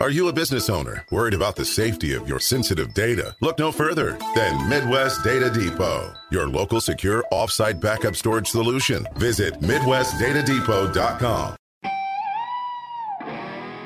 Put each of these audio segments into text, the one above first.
Are you a business owner worried about the safety of your sensitive data? Look no further than Midwest Data Depot, your local secure offsite backup storage solution. Visit MidwestDataDepot.com.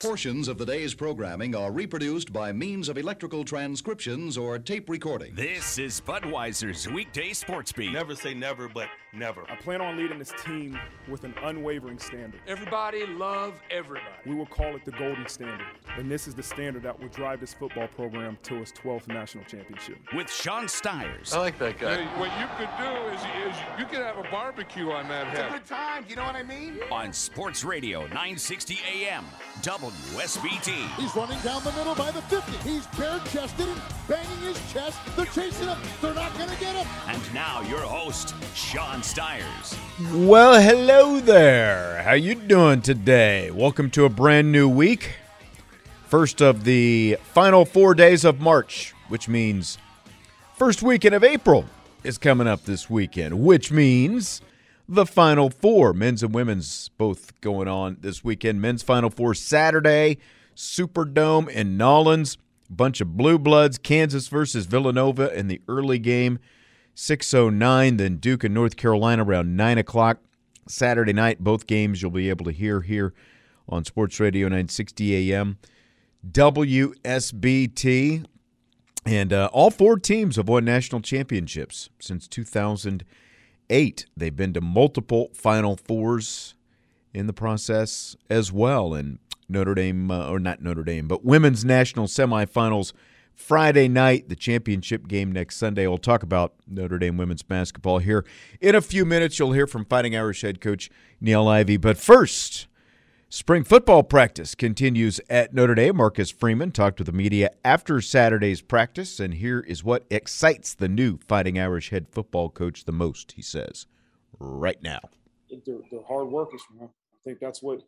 Portions of the day's programming are reproduced by means of electrical transcriptions or tape recording. This is Budweiser's weekday sports beat. Never say never, but never. I plan on leading this team with an unwavering standard. Everybody love everybody. We will call it the golden standard, and this is the standard that will drive this football program to its 12th national championship. With Sean Stiers. I like that guy. Hey, what you could do is, is you could have a barbecue on that head. It's a good time, you know what I mean? On Sports Radio 960 AM, WSBT. He's running down the middle by the 50. He's bare-chested and banging his chest. They're chasing him. They're not going to get him. And now your host, Sean Stiers. Well, hello there. How you doing today? Welcome to a brand new week. First of the final 4 days of March, which means first weekend of April is coming up this weekend, which means the Final Four, men's and women's, both going on this weekend. Men's Final Four Saturday, Superdome in Nollins. Bunch of blue bloods, Kansas versus Villanova in the early game, 609. Then Duke and North Carolina around 9 o'clock Saturday night. Both games you'll be able to hear here on Sports Radio 960 AM. WSBT. And uh, all four teams have won national championships since 2008. They've been to multiple Final Fours in the process as well. And Notre Dame, uh, or not Notre Dame, but women's national semifinals Friday night, the championship game next Sunday. We'll talk about Notre Dame women's basketball here in a few minutes. You'll hear from Fighting Irish head coach Niele Ivey. But first, Spring football practice continues at Notre Dame. Marcus Freeman talked to the media after Saturday's practice, and here is what excites the new Fighting Irish head football coach the most, he says, right now. They're, hard workers, man. I think that's what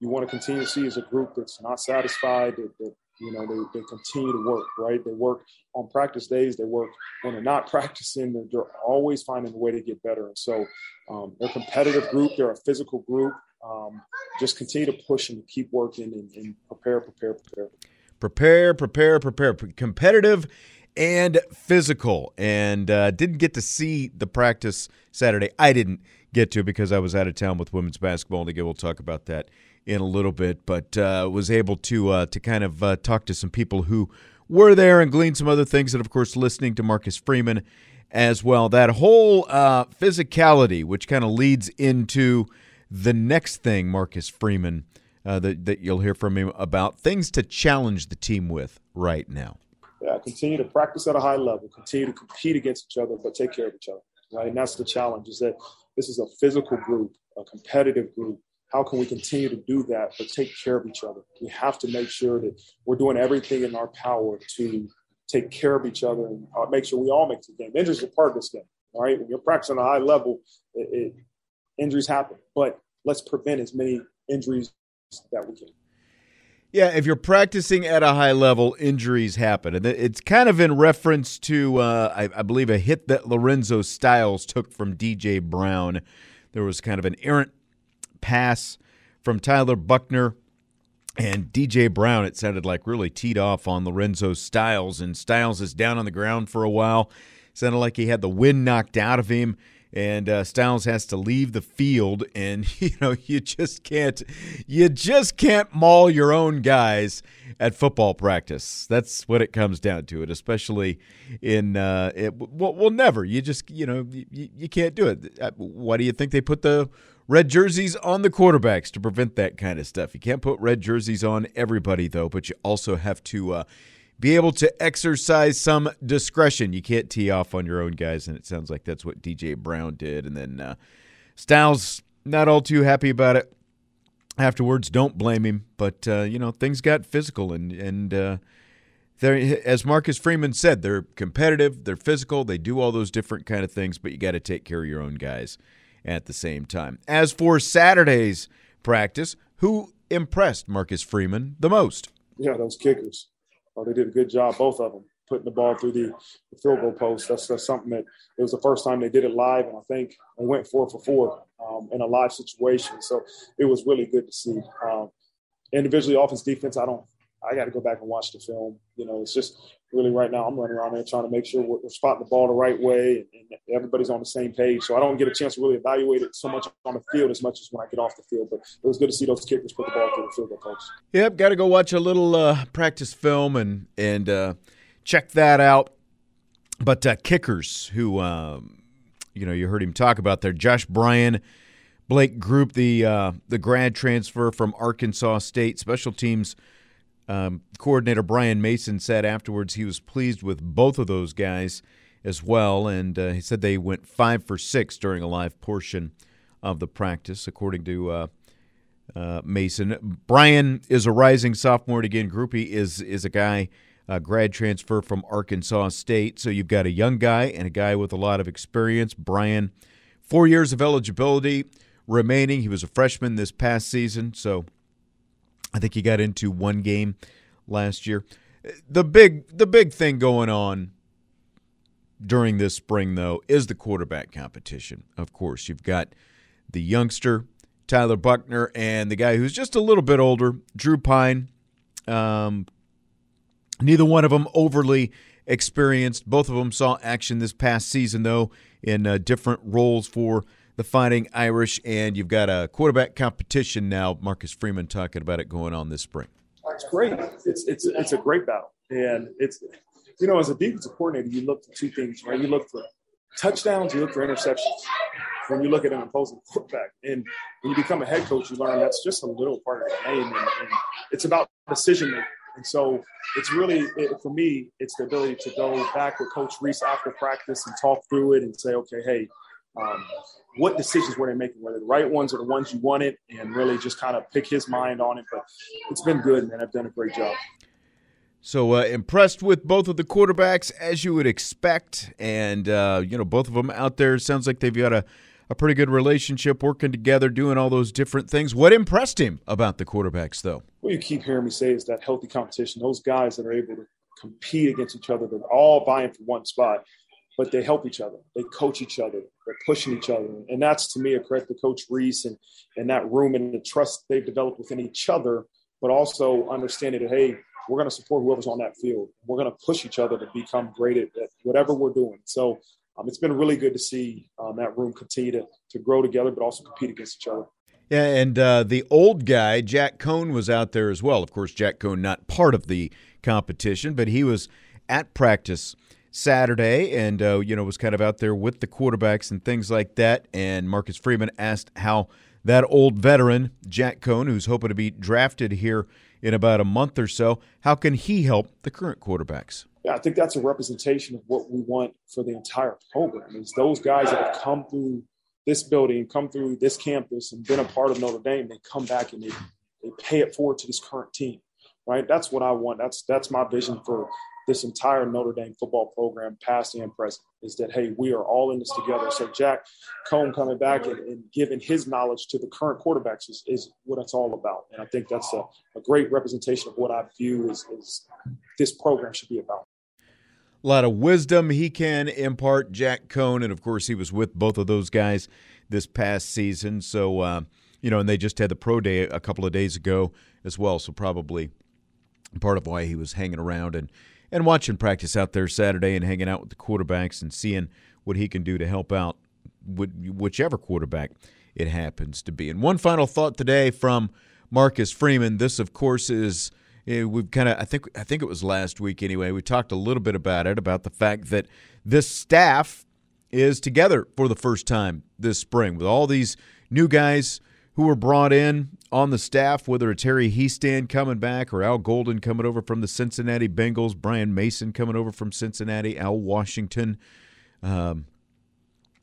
you want to continue to see as a group that's not satisfied, that, that you know, they, they continue to work, right? They work on practice days. They work when they're not practicing. They're, they're always finding a way to get better. And so um, they're a competitive group. They're a physical group. Um, just continue to push and keep working and, and prepare, prepare, prepare. Prepare, prepare, prepare. Competitive and physical. And uh, didn't get to see the practice Saturday. I didn't get to because I was out of town with women's basketball. And again, we'll talk about that in a little bit. But uh, was able to uh, to kind of uh, talk to some people who were there and glean some other things. And of course, listening to Marcus Freeman as well. That whole uh, physicality, which kind of leads into the next thing, Marcus Freeman, uh, that, that you'll hear from him about things to challenge the team with right now. Yeah, continue to practice at a high level, continue to compete against each other, but take care of each other. Right, and that's the challenge. Is that this is a physical group, a competitive group. How can we continue to do that, but take care of each other? We have to make sure that we're doing everything in our power to take care of each other and uh, make sure we all make the game. Injuries are part of this game. All right, when you're practicing at a high level, it, it, injuries happen, but let's prevent as many injuries that we can. Yeah, if you're practicing at a high level, injuries happen. And it's kind of in reference to, uh, I, I, believe, a hit that Lorenzo Styles took from DJ Brown. There was kind of an errant pass from Tyler Buckner. And DJ Brown, it sounded like, really teed off on Lorenzo Styles. And Styles is down on the ground for a while. Sounded like he had the wind knocked out of him and uh, Styles has to leave the field, and you know you just can't, you just can't maul your own guys at football practice. That's what it comes down to. It, especially in, uh, it, well, well, never. You just, you know, you, you can't do it. Uh, why do you think they put the red jerseys on the quarterbacks to prevent that kind of stuff? You can't put red jerseys on everybody though, but you also have to. Uh, be able to exercise some discretion. You can't tee off on your own guys, and it sounds like that's what DJ Brown did. And then uh, Styles not all too happy about it afterwards. Don't blame him, but uh, you know things got physical, and and uh, as Marcus Freeman said, they're competitive, they're physical, they do all those different kind of things, but you got to take care of your own guys at the same time. As for Saturday's practice, who impressed Marcus Freeman the most? Yeah, those kickers. Oh, they did a good job, both of them, putting the ball through the, the field goal post. That's, that's, something that it was the first time they did it live, and I think they went four for four um, in a live situation. So it was really good to see. Um, individually, offense, defense, I don't I got to go back and watch the film. You know, it's just really right now I'm running around there trying to make sure we're, we're spotting the ball the right way and, and, everybody's on the same page. So I don't get a chance to really evaluate it so much on the field as much as when I get off the field. But it was good to see those kickers put the ball through the field goal post. Yep, got to go watch a little uh, practice film and and uh, check that out. But uh, kickers who, um, you know, you heard him talk about there, Josh Bryan. Blake Grupe, the uh, the grad transfer from Arkansas State, special teams um, coordinator Brian Mason said afterwards he was pleased with both of those guys as well, and uh, he said they went five for six during a live portion of the practice, according to uh, uh, Mason. Bryan is a rising sophomore. again, Grupe is is a guy, a grad transfer from Arkansas State. So you've got a young guy and a guy with a lot of experience. Bryan, four years of eligibility remaining. He was a freshman this past season, so I think he got into one game last year. The big the big thing going on during this spring though is the quarterback competition. Of course, you've got the youngster Tyler Buckner and the guy who's just a little bit older, Drew Pyne. Um, neither one of them overly experienced. Both of them saw action this past season though in uh, different roles for the Fighting Irish, and you've got a quarterback competition now. Marcus Freeman talking about it going on this spring. It's great. It's it's it's a great battle, and it's you know as a defensive coordinator, you look for two things, right? You look for touchdowns, you look for interceptions. When you look at an opposing quarterback, and when you become a head coach, you learn that's just a little part of the game, and, and it's about decision making. And so it's really, it, for me, it's the ability to go back with Coach Rees after practice and talk through it and say, okay, hey, um, what decisions were they making? Were they the right ones or the ones you wanted? And really just kind of pick his mind on it. But it's been good, man. I've done a great job. So uh, impressed with both of the quarterbacks as you would expect, and uh, you know both of them out there. Sounds like they've got a, a pretty good relationship, working together, doing all those different things. What impressed him about the quarterbacks, though? What you keep hearing me say is that healthy competition. Those guys that are able to compete against each other, they're all vying for one spot but they help each other. They coach each other. They're pushing each other. And that's to me a credit to Coach Rees and, and that room and the trust they've developed within each other, but also understanding that, hey, we're going to support whoever's on that field. We're going to push each other to become great at, at whatever we're doing. So um, it's been really good to see um, that room continue to, to grow together, but also compete against each other. Yeah, and uh, the old guy, Jack Coan, was out there as well. Of course, Jack Coan not part of the competition, but he was at practice Saturday, and uh, you know was kind of out there with the quarterbacks and things like that. And Marcus Freeman asked how that old veteran Jack Coan, who's hoping to be drafted here in about a month or so, how can he help the current quarterbacks? Yeah, I think that's a representation of what we want for the entire program. Is those guys that have come through this building, come through this campus, and been a part of Notre Dame, they come back and they they pay it forward to this current team right? That's what I want. That's that's my vision for this entire Notre Dame football program, past and present, is that hey, we are all in this together. So Jack Coan coming back and, and giving his knowledge to the current quarterbacks is, is what it's all about. And I think that's a, a great representation of what I view is, is this program should be about. A lot of wisdom he can impart, Jack Coan, and of course he was with both of those guys this past season. So uh, you know, and they just had the pro day a couple of days ago as well. So probably part of why he was hanging around and and watching practice out there Saturday and hanging out with the quarterbacks and seeing what he can do to help out whichever quarterback it happens to be. And one final thought today from Marcus Freeman. This, of course, is eh, we've kind of I think I think it was last week anyway. We talked a little bit about it about the fact that this staff is together for the first time this spring with all these new guys who were brought in on the staff, whether it's Harry Hiestand coming back or Al Golden coming over from the Cincinnati Bengals, Brian Mason coming over from Cincinnati, Al Washington, um,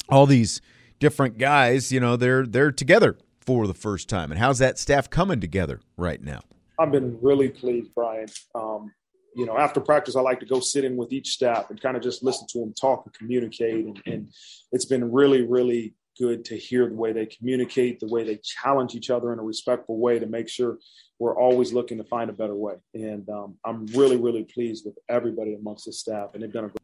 all these different guys, you know, they're they're together for the first time. And how's that staff coming together right now? I've been really pleased, Brian. Um, you know, after practice, I like to go sit in with each staff and kind of just listen to them talk and communicate. And, and it's been really, really good to hear the way they communicate, the way they challenge each other in a respectful way to make sure we're always looking to find a better way. And um, I'm really, really pleased with everybody amongst the staff, and they've done a great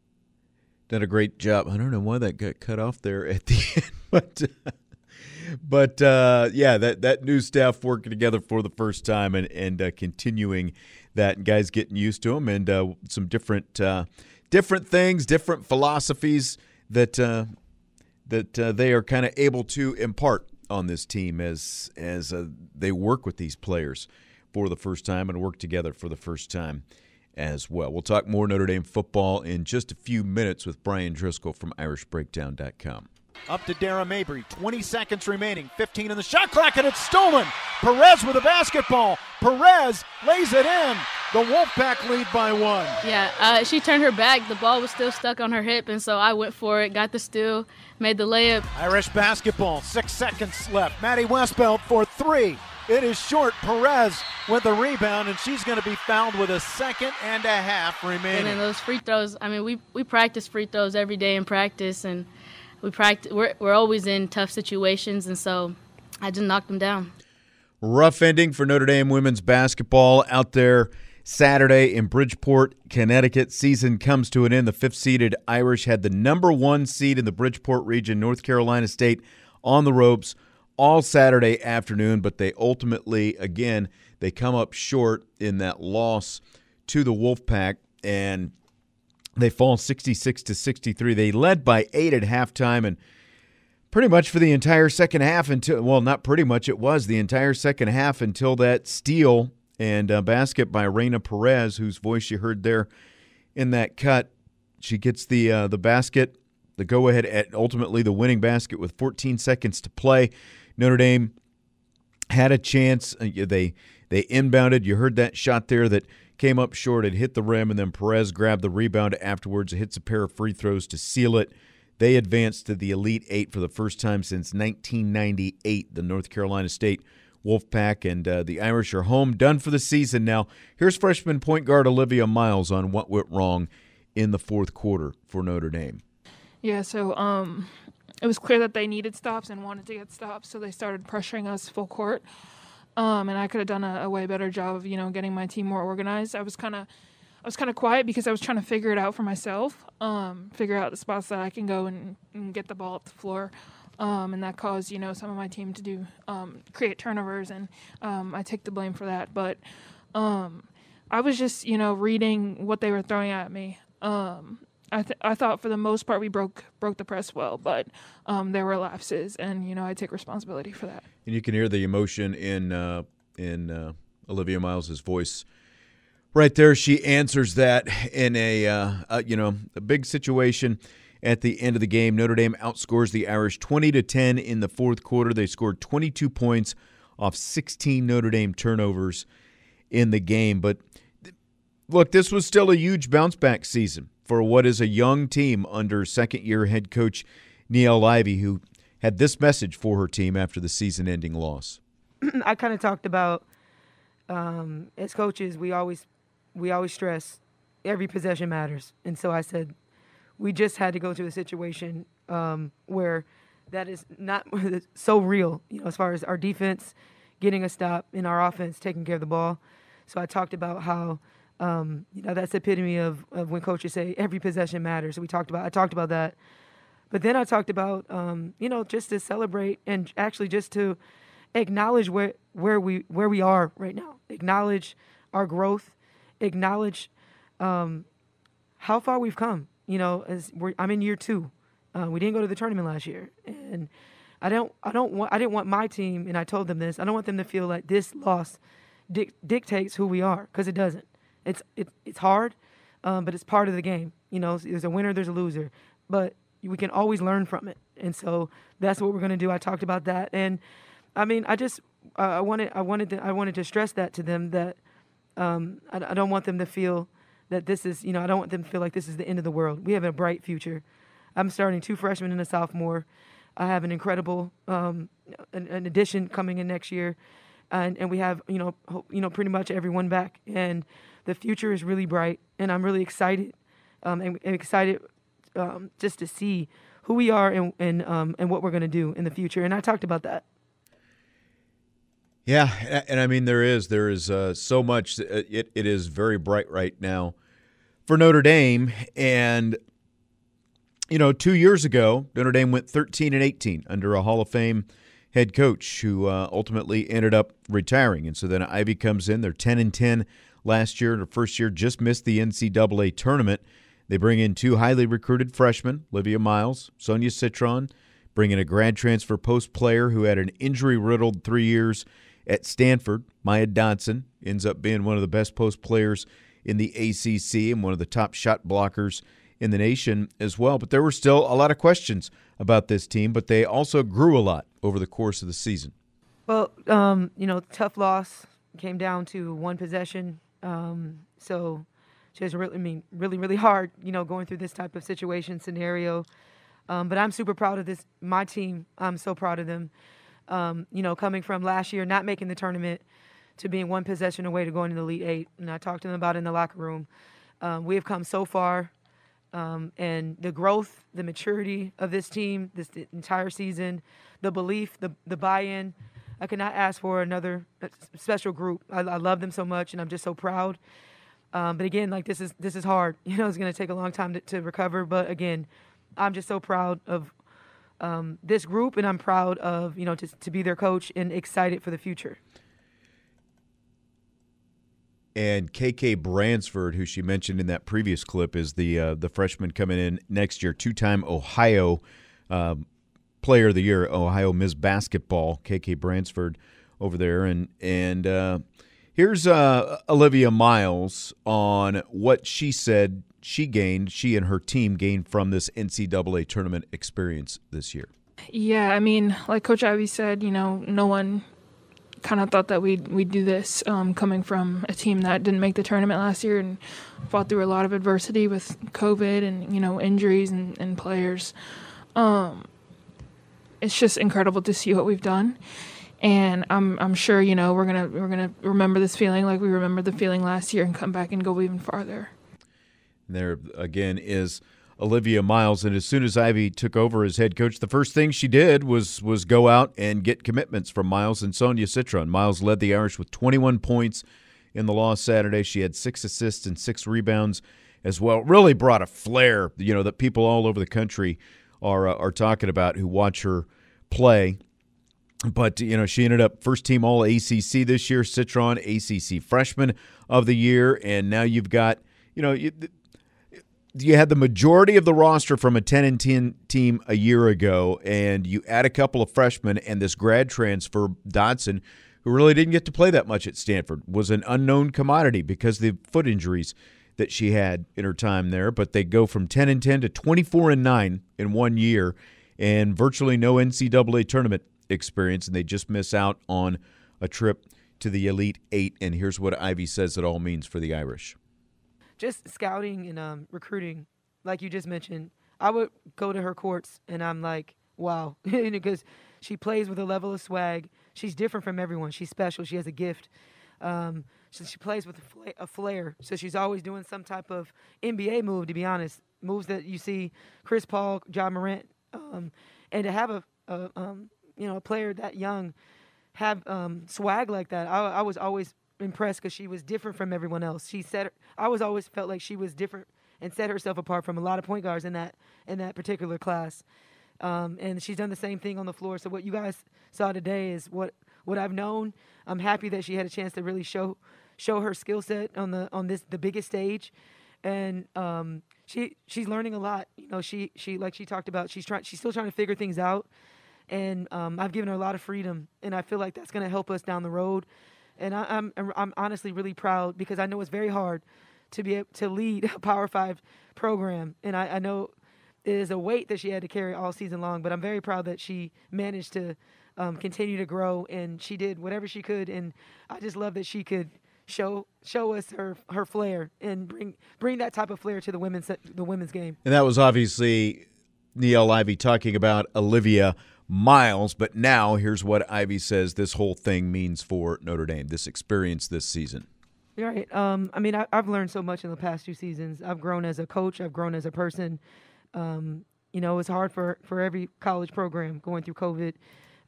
done a great job. I don't know why that got cut off there at the end, but but uh, yeah, that that new staff working together for the first time and and uh, continuing that, and guys getting used to them, and uh, some different uh, different things, different philosophies that uh, that uh, they are kind of able to impart on this team as as they work with these players for the first time and work together for the first time as well. We'll talk more Notre Dame football in just a few minutes with Bryan Driskell from IrishBreakdown.com. Up to Dara Mabrey. 20 seconds remaining. 15 in the shot clock, and it's stolen. Perez with a basketball. Perez lays it in. The Wolfpack lead by one. Yeah, uh, she turned her back. The ball was still stuck on her hip, and so I went for it, got the steal, made the layup. Irish basketball. Six seconds left. Maddy Westbeld for three. It is short. Perez with the rebound, and she's going to be fouled with a second and a half remaining. And then those free throws. I mean, we we practice free throws every day in practice, and we practice. We're we're always in tough situations, and so I just knocked them down. Rough ending for Notre Dame women's basketball out there Saturday in Bridgeport, Connecticut. Season comes to an end. The fifth seeded Irish had the number one seed in the Bridgeport region, North Carolina State, on the ropes all Saturday afternoon, but they ultimately, again, they come up short in that loss to the Wolfpack, and they fall 66 to 63. They led by eight at halftime, and pretty much for the entire second half until well, not pretty much, it was the entire second half until that steal and basket by Raina Perez, whose voice you heard there in that cut. She gets the uh, the basket, the go ahead at ultimately the winning basket with 14 seconds to play. Notre Dame had a chance. Uh, they they inbounded. You heard that shot there that came up short. It hit the rim, and then Perez grabbed the rebound afterwards. It hits a pair of free throws to seal it. They advanced to the Elite Eight for the first time since 1998. The North Carolina State Wolfpack and uh, the Irish are home, done for the season. Now, here's freshman point guard Olivia Miles on what went wrong in the fourth quarter for Notre Dame. Yeah, so um, it was clear that they needed stops and wanted to get stops, so they started pressuring us full court. Um, and I could have done a, a, way better job of you know getting my team more organized. I was kind of I was kind of quiet because I was trying to figure it out for myself, um, figure out the spots that I can go and, and get the ball up the floor. Um, and that caused you know some of my team to do um, create turnovers, and um, I take the blame for that. But um, I was just you know reading what they were throwing at me, um, I th- I thought for the most part we broke broke the press well, but um, there were lapses, and you know I take responsibility for that. And you can hear the emotion in uh, in uh, Olivia Miles's voice right there. She answers that in a, uh, a you know a big situation at the end of the game. Notre Dame outscores the Irish twenty to ten in the fourth quarter. They scored twenty two points off sixteen Notre Dame turnovers in the game, but. Look, this was still a huge bounce back season for what is a young team under second year head coach Niele Ivey, who had this message for her team after the season ending loss. I kind of talked about um, as coaches, we always we always stress every possession matters, and so I said we just had to go to a situation um, where that is not so real, you know, as far as our defense getting a stop and our offense taking care of the ball. So I talked about how um, you know, that's the epitome of, of when coaches say every possession matters. We talked about I talked about that, but then I talked about um, you know just to celebrate and actually just to acknowledge where where we where we are right now. Acknowledge our growth. Acknowledge um, how far we've come. You know, as I'm in year two. Uh, we didn't go to the tournament last year, and I don't I don't want I didn't want my team, and I told them this. I don't want them to feel like this loss dic- dictates who we are because it doesn't. It's it, it's hard, um, but it's part of the game. You know, there's a winner, there's a loser, but we can always learn from it. And so that's what we're going to do. I talked about that, and I mean, I just uh, I wanted I wanted to, I wanted to stress that to them that um, I, I don't want them to feel that this is you know I don't want them to feel like this is the end of the world. We have a bright future. I'm starting two freshmen and a sophomore. I have an incredible um, an, an addition coming in next year, and and we have you know ho- you know pretty much everyone back and the future is really bright, and I'm really excited um, and, and excited um, just to see who we are and and um, and what we're going to do in the future. And I talked about that. Yeah, and I mean there is there is uh, so much. Uh, it it is very bright right now for Notre Dame, and you know, two years ago Notre Dame went 13 and 18 under a Hall of Fame head coach who uh, ultimately ended up retiring, and so then Ivey comes in. They're 10 and 10 last year. Their first year just missed the NCAA tournament. They bring in two highly recruited freshmen, Olivia Miles, Sonia Citron, bring in a grad transfer post player who had an injury riddled three years at Stanford. Maya Dodson ends up being one of the best post players in the ACC and one of the top shot blockers in the nation as well. But there were still a lot of questions about this team, but they also grew a lot over the course of the season. Well, um, you know, tough loss came down to one possession. Um, so just really, I mean, really, really hard, you know, going through this type of situation scenario. Um, but I'm super proud of this, my team. I'm so proud of them. Um, you know, coming from last year, not making the tournament, to being one possession away to going to the Elite Eight. And I talked to them about it in the locker room. Um, we have come so far. Um, and the growth, the maturity of this team, this entire season, the belief, the, the buy in. I cannot ask for another uh, special group. I, I love them so much, and I'm just so proud. Um, but again, like this is this is hard. You know, it's going to take a long time to, to, recover. But again, I'm just so proud of um, this group, and I'm proud of you know to to be their coach and excited for the future. And KK Bransford, who she mentioned in that previous clip, is the uh, the freshman coming in next year, two time Ohio uh, Player of the Year, Ohio Miss Basketball. KK Bransford over there, and and uh, Here's uh, Olivia Miles on what she said she gained, she and her team gained from this NCAA tournament experience this year. Yeah, I mean, like Coach Ivey said, you know, no one kind of thought that we'd we'd do this um, coming from a team that didn't make the tournament last year and fought through a lot of adversity with COVID and you know injuries and, and players. Um, it's just incredible to see what we've done, and I'm I'm sure you know we're gonna we're gonna remember this feeling like we remember the feeling last year and come back and go even farther. There again is Olivia Miles, and as soon as Ivey took over as head coach, the first thing she did was was go out and get commitments from Miles and Sonia Citron. Miles led the Irish with 21 points in the loss Saturday. She had six assists and six rebounds as well. Really brought a flair, you know, that people all over the country are uh, are talking about who watch her play but you know she ended up first team all ACC this year, Citron ACC freshman of the year, and now you've got you know you, you had the majority of the roster from a 10 and 10 team a year ago, and you add a couple of freshmen and this grad transfer Dodson, who really didn't get to play that much at Stanford, was an unknown commodity because the foot injuries that she had in her time there. But they go from 10 and 10 to 24 and 9 in one year, and virtually no NCAA tournament experience, and they just miss out on a trip to the Elite Eight. And here's what Ivey says it all means for the Irish. Just scouting and um, recruiting, like you just mentioned, I would go to her courts and I'm like, wow, because she plays with a level of swag. She's different from everyone. She's special. She has a gift. Um, she, she, plays with a, flair, so she's always doing some type of NBA move. To be honest, moves that you see Chris Paul, Ja Morant, um, and to have a, a um, you know a player that young have um, swag like that. I, I was always impressed because she was different from everyone else. She said I was always felt like she was different and set herself apart from a lot of point guards in that in that particular class. Um, and she's done the same thing on the floor. So what you guys saw today is what what I've known. I'm happy that she had a chance to really show show her skill set on the on this the biggest stage, and um, she she's learning a lot. You know, she she like she talked about she's trying she's still trying to figure things out and um, I've given her a lot of freedom, and I feel like that's going to help us down the road. And I, am I'm, I'm honestly really proud because I know it's very hard to be able to lead a Power Five program, and I, I know it is a weight that she had to carry all season long. But I'm very proud that she managed to um, continue to grow, and she did whatever she could. And I just love that she could show show us her her flair and bring bring that type of flair to the women's the women's game. And that was obviously Niele Ivey talking about Olivia Miles. But now here's what Ivey says this whole thing means for Notre Dame, this experience this season. Right. Um, I mean, I, have learned so much in the past two seasons. I've grown as a coach. I've grown as a person. Um, you know, it's hard for, for every college program going through COVID,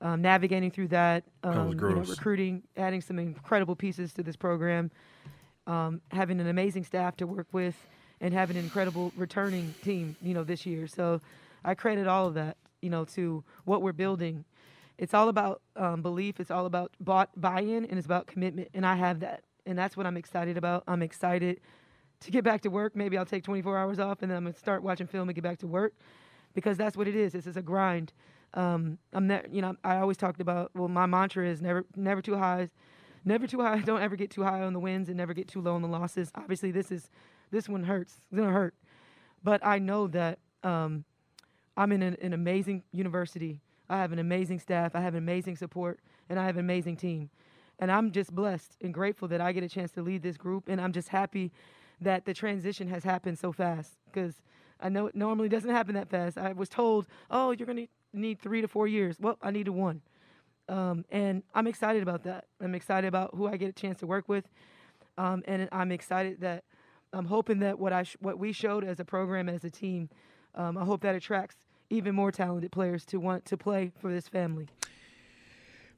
um, navigating through that, um, you know, recruiting, adding some incredible pieces to this program, um, having an amazing staff to work with, and having an incredible returning team, you know, this year. So I credit all of that, you know, to what we're building. It's all about um, belief. It's all about bought buy-in, and it's about commitment. And I have that, and that's what I'm excited about. I'm excited to get back to work. Maybe I'll take 24 hours off, and then I'm gonna start watching film and get back to work because that's what it is. This is a grind. Um, I'm ne- you know, I always talked about. Well, my mantra is never, never too high, never too high. Don't ever get too high on the wins and never get too low on the losses. Obviously, this is, this one hurts. It's gonna hurt, but I know that um, I'm in an, an amazing university. I have an amazing staff. I have amazing support, and I have an amazing team. And I'm just blessed and grateful that I get a chance to lead this group. And I'm just happy that the transition has happened so fast because I know it normally doesn't happen that fast. I was told, oh, you're going to need three to four years. Well, I needed one. Um, and I'm excited about that. I'm excited about who I get a chance to work with. Um, and I'm excited that I'm hoping that what I sh- what we showed as a program as a team, um, I hope that attracts even more talented players to want to play for this family.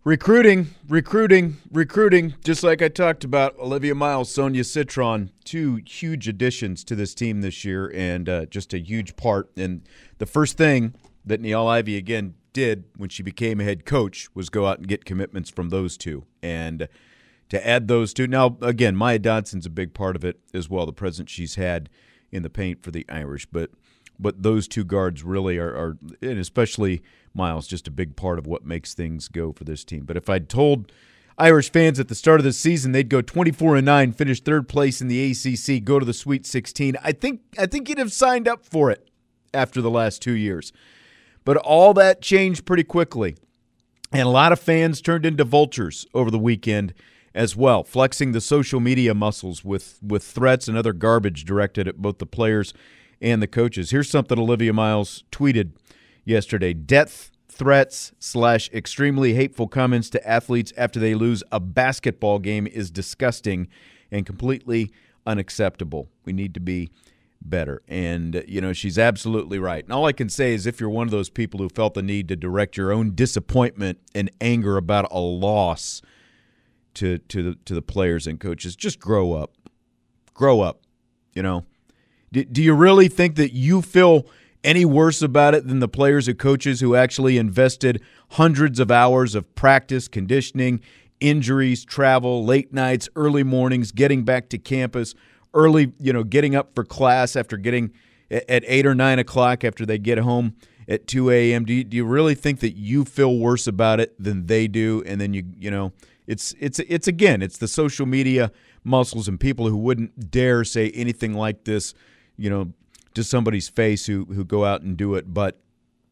Recruiting, recruiting, recruiting. Just like I talked about, Olivia Miles, Sonia Citron, two huge additions to this team this year, and uh, just a huge part. And the first thing that Niele Ivey again did when she became a head coach was go out and get commitments from those two, and to add those two. Now, again, Maya Dodson's a big part of it as well. The presence she's had in the paint for the Irish, but but those two guards really are, are, and especially Miles, just a big part of what makes things go for this team. But if I'd told Irish fans at the start of the season they'd go 24 and 9, finish third place in the ACC, go to the Sweet 16, I think I think you'd have signed up for it after the last 2 years. But all that changed pretty quickly. And a lot of fans turned into vultures over the weekend as well, flexing the social media muscles with with threats and other garbage directed at both the players and the coaches. Here's something Olivia Miles tweeted yesterday: death threats slash extremely hateful comments to athletes after they lose a basketball game is disgusting and completely unacceptable. We need to be better. And, you know, she's absolutely right. And all I can say is if you're one of those people who felt the need to direct your own disappointment and anger about a loss to, to, the, to the players and coaches, just grow up. Grow up, you know. Do, do you really think that you feel any worse about it than the players and coaches who actually invested hundreds of hours of practice, conditioning, injuries, travel, late nights, early mornings, getting back to campus, early, you know, getting up for class after getting at eight or nine o'clock after they get home at 2 a.m. Do you, do you really think that you feel worse about it than they do? And then you, you know, it's it's it's again, it's the social media muscles and people who wouldn't dare say anything like this you know, to somebody's face who who go out and do it, but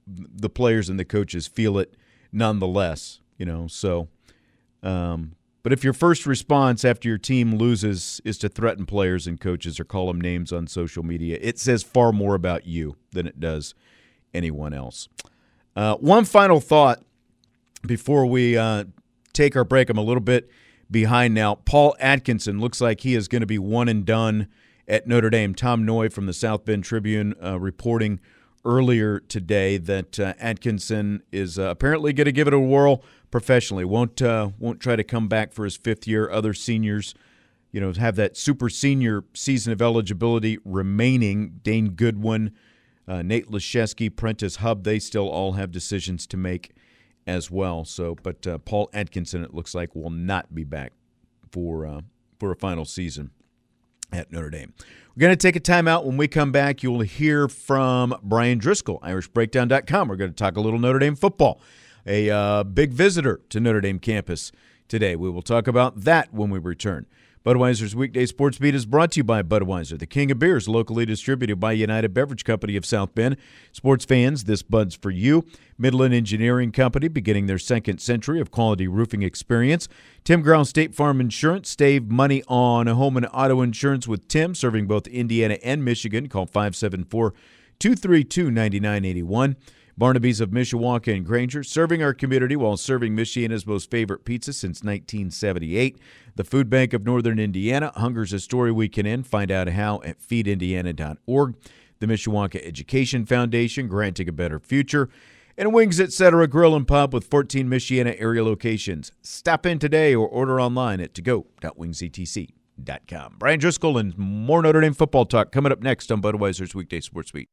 the players and the coaches feel it nonetheless. You know, so. Um, but if your first response after your team loses is to threaten players and coaches or call them names on social media, it says far more about you than it does anyone else. Uh, one final thought before we uh, take our break. I'm a little bit behind now. Paul Atkinson looks like he is going to be one and done at Notre Dame. Tom Noie from the South Bend Tribune uh, reporting earlier today that uh, Atkinson is uh, apparently going to give it a whirl professionally. Won't uh, won't try to come back for his fifth year. Other seniors, you know, have that super senior season of eligibility remaining. Dane Goodwin, uh, Nate Laszewski, Prentiss Hubb, they still all have decisions to make as well. So, but uh, Paul Atkinson, it looks like, will not be back for for a final season at Notre Dame. We're going to take a timeout. When we come back, you'll hear from Bryan Driskell, IrishBreakdown.com. We're going to talk a little Notre Dame football, a uh, big visitor to Notre Dame campus today. We will talk about that when we return. Budweiser's weekday sports beat is brought to you by Budweiser, the king of beers, locally distributed by United Beverage Company of South Bend. Sports fans, this Bud's for you. Midland Engineering Company, beginning their second century of quality roofing experience. Tim Growl State Farm Insurance, save money on home and auto insurance with Tim, serving both Indiana and Michigan. Call 574 232 9981. Barnaby's of Mishawaka and Granger, serving our community while serving Michiana's most favorite pizza since 1978. The Food Bank of Northern Indiana, Hunger's a story we can end. Find out how at feedindiana.org. The Mishawaka Education Foundation, granting a better future. And Wings Etc. Grill and Pub with 14 Michiana area locations. Stop in today or order online at togo.wingsetc.com. Bryan Driskell and more Notre Dame football talk coming up next on Budweiser's Weekday Sports Beat.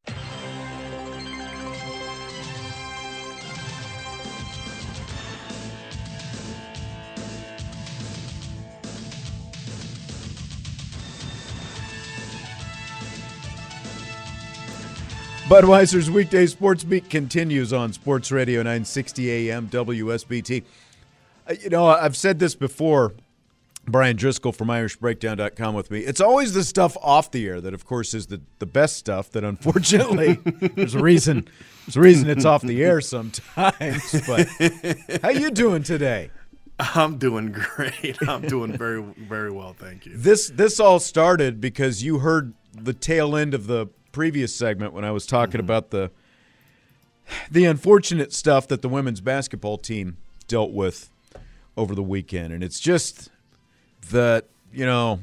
Budweiser's weekday sports beat continues on Sports Radio 960 AM WSBT. Uh, you know, I've said this before. Bryan Driskell from IrishBreakdown.com with me. It's always the stuff off the air that, of course, is the, the best stuff. That unfortunately, there's a reason. There's a reason it's off the air sometimes. But how you doing today? I'm doing great. I'm doing very very well, thank you. This this all started because you heard the tail end of the previous segment when I was talking mm-hmm. about the the unfortunate stuff that the women's basketball team dealt with over the weekend, and it's just that you know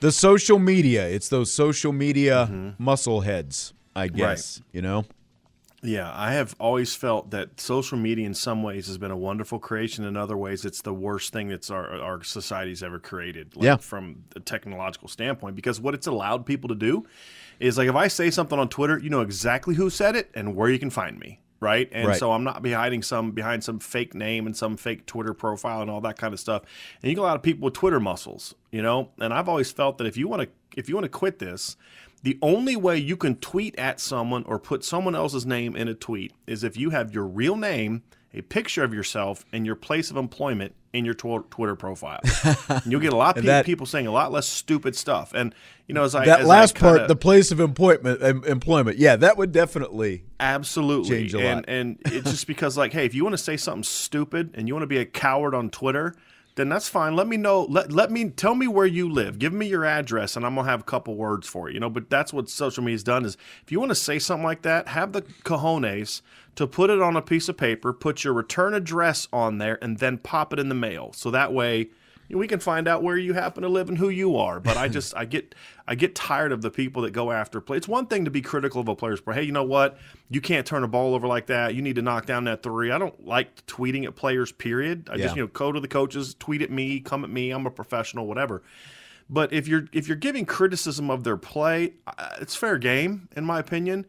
the social media. It's those social media mm-hmm. muscle heads, I guess. Right. You know. Yeah, I have always felt that social media in some ways has been a wonderful creation. In other ways, it's the worst thing that's our, our society's ever created. Like yeah. From a technological standpoint, because what it's allowed people to do is like if I say something on Twitter, you know exactly who said it and where you can find me, right? And right. so I'm not behind some behind some fake name and some fake Twitter profile and all that kind of stuff. And you get a lot of people with Twitter muscles, you know. And I've always felt that if you want to if you want to quit this, the only way you can tweet at someone or put someone else's name in a tweet is if you have your real name, a picture of yourself, and your place of employment in your tw- Twitter profile. you'll get a lot of that, people saying a lot less stupid stuff. And you know, as I that as last I kinda, part, the place of employment, employment, yeah, that would definitely absolutely change a and, lot. And it's just because, like, hey, if you want to say something stupid and you want to be a coward on Twitter, then that's fine. Let me know. Let, let me tell me where you live. Give me your address, and I'm gonna have a couple words for you. You know, but that's what social media's done. Is if you want to say something like that, have the cojones to put it on a piece of paper, put your return address on there, and then pop it in the mail. So that way we can find out where you happen to live and who you are. But I just I get I get tired of the people that go after play. It's one thing to be critical of a player's play. Hey, you know what? You can't turn a ball over like that. You need to knock down that three. I don't like tweeting at players. Period. I yeah. just you know go to the coaches, tweet at me, come at me. I'm a professional, whatever. But if you're if you're giving criticism of their play, it's fair game in my opinion.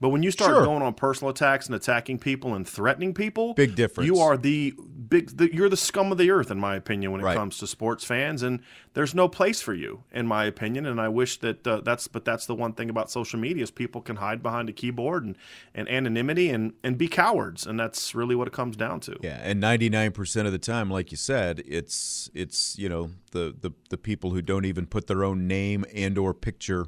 But when you start sure. going on personal attacks and attacking people and threatening people, big difference. You are the big. The, you're the scum of the earth, in my opinion, when it right. comes to sports fans, and there's no place for you, in my opinion. And I wish that uh, that's. But that's the one thing about social media is people can hide behind a keyboard and, and anonymity and and be cowards, and that's really what it comes down to. Yeah, and 99 percent of the time, like you said, it's it's you know the the the people who don't even put their own name and or picture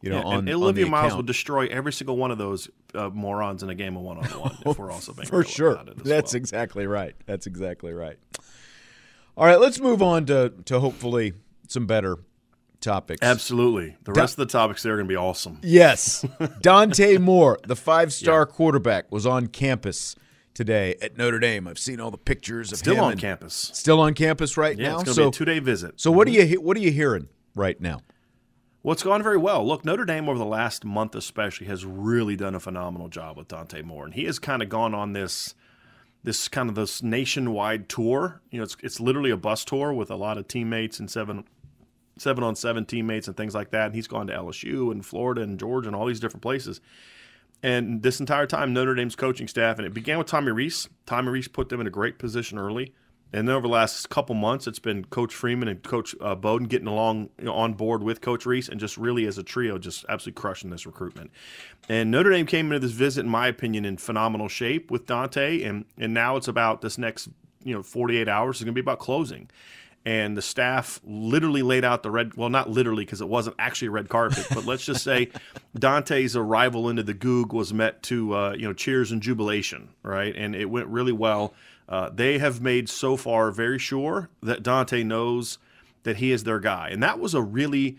you know, yeah, on, and Olivia on Miles would destroy every single one of those uh, morons in a game of one on one. If we're also being for sure, that's well. exactly right. That's exactly right. All right, let's move on to to hopefully some better topics. Absolutely, the rest da- of the topics there are going to be awesome. Yes, Dante Moore, the five star yeah. quarterback, was on campus today at Notre Dame. I've seen all the pictures of still him. on campus. Still on campus right yeah, now. It's going to so, be a two day visit. So, mm-hmm. what are you what are you hearing right now? Well, it's gone very well. Look, Notre Dame over the last month, especially, has really done a phenomenal job with Dante Moore, and he has kind of gone on this this kind of this nationwide tour. You know, it's it's literally a bus tour with a lot of teammates and seven seven on seven teammates and things like that. And he's gone to LSU and Florida and Georgia and all these different places. And this entire time, Notre Dame's coaching staff, and it began with Tommy Rees. Tommy Rees put them in a great position early. And then over the last couple months, it's been Coach Freeman and Coach uh, Bowden getting along you know, on board with Coach Rees, and just really as a trio, just absolutely crushing this recruitment. And Notre Dame came into this visit, in my opinion, in phenomenal shape with Dante, and and now it's about this next you know 48 hours is going to be about closing. And the staff literally laid out the red, well, not literally because it wasn't actually a red carpet, but let's just say Dante's arrival into the Gug was met to, uh, you know, cheers and jubilation, right? And it went really well. Uh, they have made so far very sure that Dante knows that he is their guy. And that was a really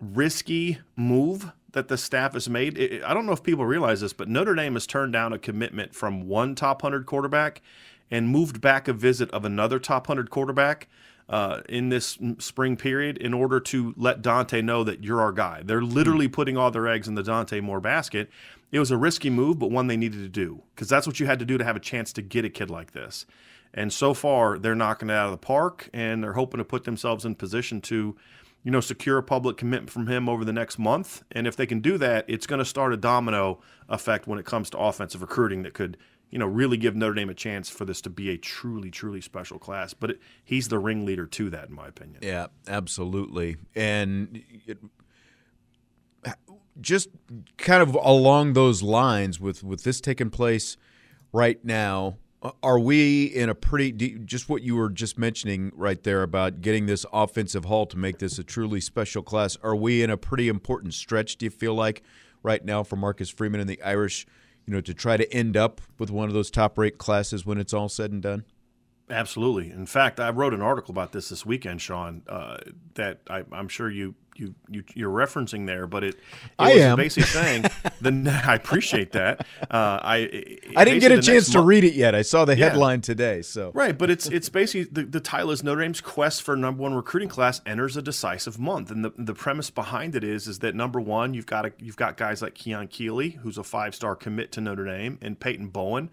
risky move that the staff has made. It, I don't know if people realize this, but Notre Dame has turned down a commitment from one top 100 quarterback and moved back a visit of another top 100 quarterback uh, in this spring period in order to let Dante know that you're our guy. They're literally hmm. putting all their eggs in the Dante Moore basket. It was a risky move, but one they needed to do because that's what you had to do to have a chance to get a kid like this. And so far, they're knocking it out of the park, and they're hoping to put themselves in position to you know, secure a public commitment from him over the next month. And if they can do that, it's going to start a domino effect when it comes to offensive recruiting that could, you know, really give Notre Dame a chance for this to be a truly, truly special class. But it, he's the ringleader to that, in my opinion. Yeah, absolutely. And it, just kind of along those lines, with with this taking place right now, are we in a pretty just what you were just mentioning right there about getting this offensive haul to make this a truly special class? Are we in a pretty important stretch? Do you feel like right now for Marcus Freeman and the Irish, you know, to try to end up with one of those top rate classes when it's all said and done? Absolutely. In fact, I wrote an article about this this weekend, Sean, uh, that I, am sure you you, you you're referencing there, but it, it I was am. basically saying the I appreciate that. Uh, I I didn't get a chance to month, read it yet. I saw the headline yeah. today. So right, but it's it's basically the, the title is Notre Dame's quest for number one recruiting class enters a decisive month, and the the premise behind it is is that number one you've got a, you've got guys like Keon Keeley, who's a five star commit to Notre Dame, and Peyton Bowen,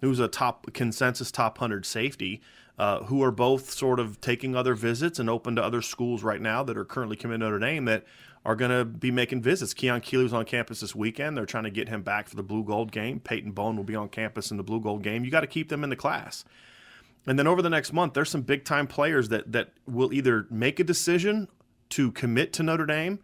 who's a top consensus top hundred safety uh, who are both sort of taking other visits and open to other schools right now that are currently committed to Notre Dame that are going to be making visits. Keon Keeley was on campus this weekend. They're trying to get him back for the Blue Gold game. Peyton Bowen will be on campus in the Blue Gold game. You got to keep them in the class. And then over the next month, there's some big time players that that will either make a decision to commit to Notre Dame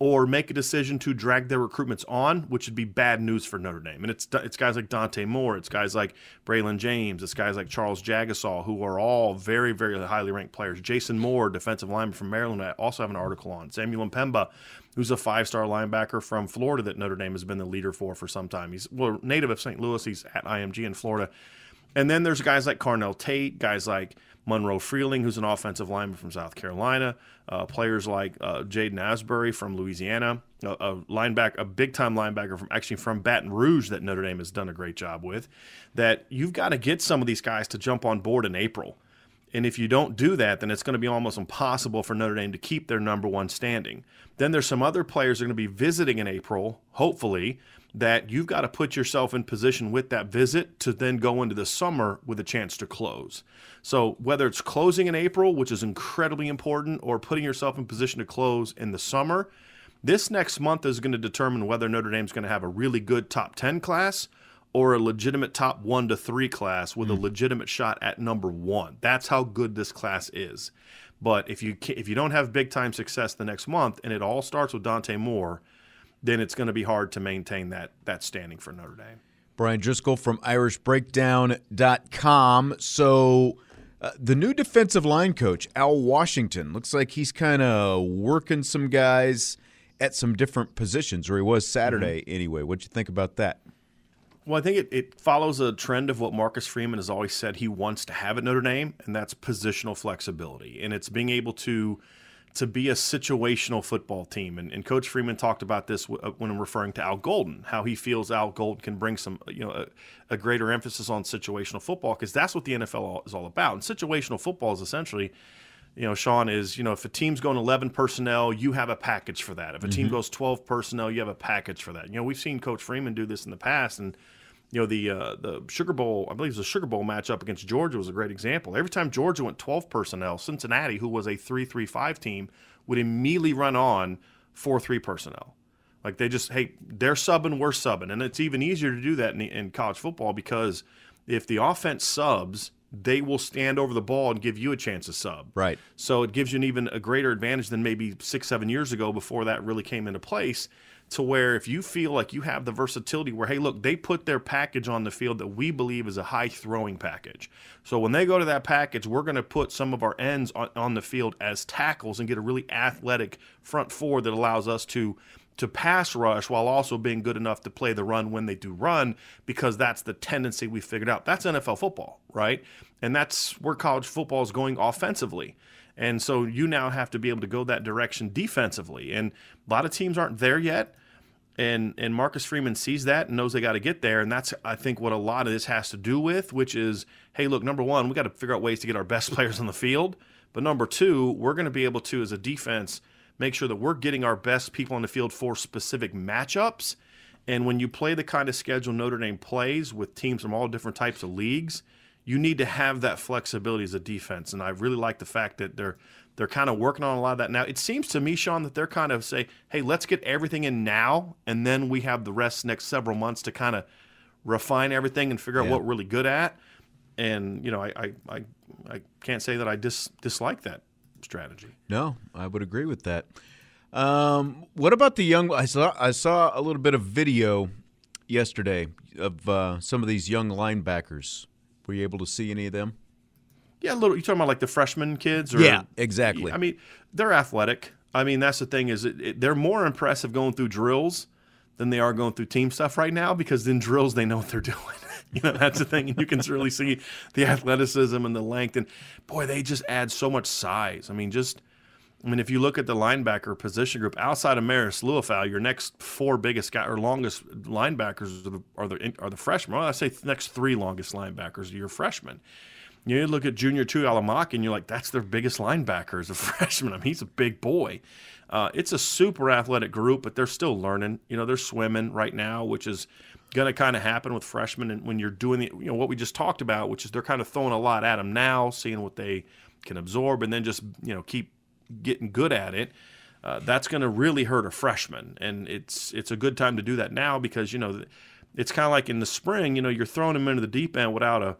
or make a decision to drag their recruitments on, which would be bad news for Notre Dame. And it's it's guys like Dante Moore, it's guys like Braylon James, it's guys like Charles Jagusah, who are all very, very highly ranked players. Jason Moore, defensive lineman from Maryland, I also have an article on. Samuel M'Pemba, who's a five-star linebacker from Florida that Notre Dame has been the leader for for some time. He's well native of St. Louis. He's at IMG in Florida. And then there's guys like Carnell Tate, guys like Monroe Freeling, who's an offensive lineman from South Carolina, uh, players like uh, Jaiden Ausberry from Louisiana, a, a linebacker, a big time linebacker from actually from Baton Rouge that Notre Dame has done a great job with. That you've got to get some of these guys to jump on board in April. And if you don't do that, then it's going to be almost impossible for Notre Dame to keep their number one standing. Then there's some other players that are going to be visiting in April, hopefully, that you've got to put yourself in position with that visit to then go into the summer with a chance to close. So whether it's closing in April, which is incredibly important, or putting yourself in position to close in the summer, this next month is going to determine whether Notre Dame's going to have a really good top 10 class or a legitimate top 1 to 3 class with mm. a legitimate shot at number 1. That's how good this class is. But if you if you don't have big time success the next month and it all starts with Dante Moore, then it's going to be hard to maintain that that standing for Notre Dame. Bryan Driskell from IrishBreakdown.com. So uh, the new defensive line coach, Al Washington, looks like he's kind of working some guys at some different positions, or he was Saturday mm-hmm. anyway. What'd you think about that? Well, I think it, it follows a trend of what Marcus Freeman has always said he wants to have at Notre Dame, and that's positional flexibility. And it's being able to – to be a situational football team. And, and Coach Freeman talked about this w- uh, when referring to Al Golden, how he feels Al Golden can bring some, you know, a, a greater emphasis on situational football because that's what the NFL is all about. And situational football is essentially, you know, Sean is, you know, if a team's going 11 personnel, you have a package for that. If a mm-hmm. team goes 12 personnel, you have a package for that. You know, we've seen Coach Freeman do this in the past, and you know the uh, the Sugar Bowl, I believe it was a Sugar Bowl matchup against Georgia was a great example. Every time Georgia went 12 personnel, Cincinnati, who was a 3-3-5 team, would immediately run on 4-3 personnel. Like they just, hey, they're subbing, we're subbing, and it's even easier to do that in, in college football because if the offense subs, they will stand over the ball and give you a chance to sub. Right. So it gives you an even a greater advantage than maybe six, seven years ago before that really came into place to where if you feel like you have the versatility where hey look they put their package on the field that we believe is a high throwing package. So when they go to that package we're going to put some of our ends on, on the field as tackles and get a really athletic front four that allows us to to pass rush while also being good enough to play the run when they do run because that's the tendency we figured out. That's NFL football right? And that's where college football is going offensively and so you now have to be able to go that direction defensively. And a lot of teams aren't there yet. and and Marcus Freeman sees that and knows they got to get there, and that's I think what a lot of this has to do with, which is, hey, look, number one, we got to figure out ways to get our best players on the field, but number two, we're going to be able to, as a defense, make sure that we're getting our best people on the field for specific matchups. And when you play the kind of schedule Notre Dame plays with teams from all different types of leagues, you need to have that flexibility as a defense. And I really like the fact that they're they're kind of working on a lot of that now. It seems to me, Sean, that they're kind of say, hey, let's get everything in now, and then we have the rest next several months to kind of refine everything and figure out Yeah. what we're really good at. And you know, I I, I, I can't say that I dis, dislike that strategy. No, I would agree with that. Um, what about the young? I saw I saw a little bit of video yesterday of uh, some of these young linebackers. Were you able to see any of them? Yeah, a little. You talking about like the freshman kids? Or, Yeah, exactly. I mean, they're athletic. I mean, that's the thing is it, it, they're more impressive going through drills than they are going through team stuff right now because in drills they know what they're doing. you know, that's the thing, and you can really see the athleticism and the length. And boy, they just add so much size. I mean, just. I mean, if you look at the linebacker position group outside of Marist Liufau, your next four biggest guy or longest linebackers are the are the, are the freshmen. Well, I say next three longest linebackers are your freshmen. You look at Junior Tuihalamaka, and you're like, that's their biggest linebacker as a freshman. I mean, he's a big boy. Uh, it's a super athletic group, but they're still learning. You know, they're swimming right now, which is going to kind of happen with freshmen. And when you're doing the, you know, what we just talked about, which is they're kind of throwing a lot at them now, seeing what they can absorb, and then just you know keep getting good at it. Uh, that's going to really hurt a freshman, and it's it's a good time to do that now because you know it's kind of like in the spring. You know, you're throwing them into the deep end without a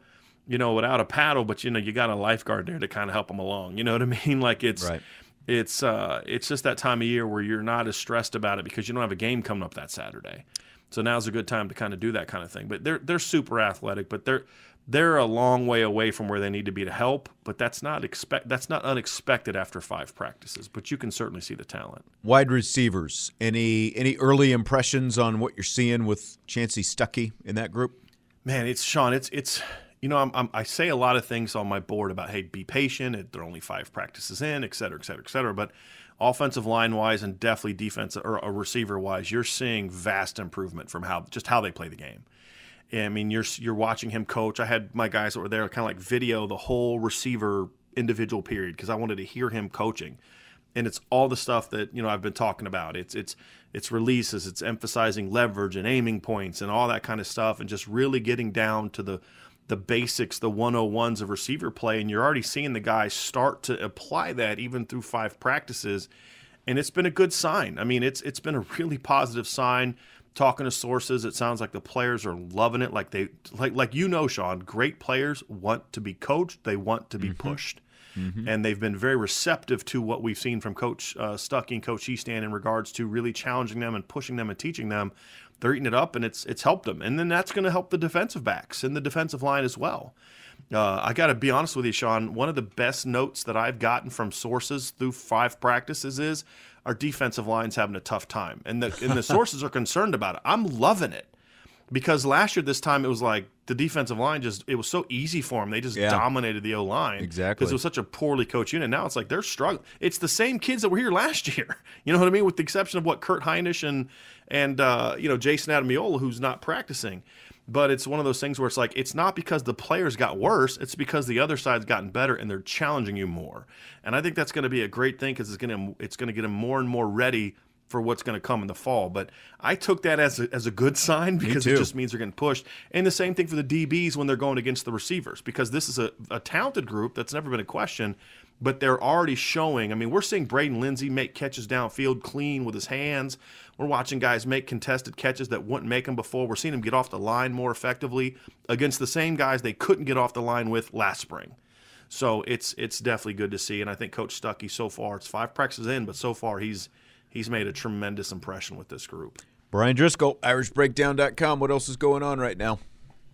you know, without a paddle, but you know, you got a lifeguard there to kind of help them along. You know what I mean? Like it's Right. it's uh it's just that time of year where you're not as stressed about it because you don't have a game coming up that Saturday. So now's a good time to kind of do that kind of thing. But they're they're super athletic, but they're they're a long way away from where they need to be to help. But that's not expect that's not unexpected after five practices. But you can certainly see the talent. Wide receivers. Any any early impressions on what you're seeing with Chansi Stuckey in that group? Man, it's Sean. It's it's you know I'm, I'm, I say a lot of things on my board about hey, be patient. It, they're only five practices in, et cetera, et cetera, et cetera. But offensive line wise and definitely defense or a receiver wise, you're seeing vast improvement from how just how they play the game. I mean, you're you're watching him coach. I had my guys that were there kind of like video the whole receiver individual period because I wanted to hear him coaching and it's all the stuff that you know I've been talking about. It's it's it's releases, it's emphasizing leverage and aiming points and all that kind of stuff, and just really getting down to the the basics, the 101s of receiver play. And you're already seeing the guys start to apply that even through five practices, and it's been a good sign. I mean, it's it's been a really positive sign. Talking to sources, it sounds like the players are loving it. Like they like like you know, Sean, great players want to be coached. They want to be pushed and they've been very receptive to what we've seen from Coach uh, Stuckey and Coach Easton in regards to really challenging them and pushing them and teaching them. They're eating it up, and it's it's helped them, and then that's going to help the defensive backs and the defensive line as well. Uh, I got to be honest with you, Sean. One of the best notes that I've gotten from sources through five practices is our defensive line's having a tough time, and the and the sources are concerned about it. I'm loving it because last year this time it was like the defensive line just it was so easy for them. They just Yeah. dominated the O line Exactly. because it was such a poorly coached unit. Now it's like they're struggling. It's the same kids that were here last year. You know what I mean? With the exception of what Kurt Hinish and and uh, you know Jayson Ademilola, who's not practicing. But it's one of those things where it's like it's not because the players got worse; it's because the other side's gotten better and they're challenging you more. And I think that's going to be a great thing because it's going to it's going to get them more and more ready for what's going to come in the fall. But I took that as a, as a good sign because it just means they're getting pushed. And the same thing for the DBs when they're going against the receivers because this is a, a talented group that's never been a question, but they're already showing. I mean, we're seeing Braden Lenzy make catches downfield clean with his hands. We're watching guys make contested catches that wouldn't make them before. We're seeing them get off the line more effectively against the same guys they couldn't get off the line with last spring. So it's it's definitely good to see, and I think Coach Stuckey so far it's five practices in, but so far he's he's made a tremendous impression with this group. Bryan Driskell, IrishBreakdown.com. What else is going on right now?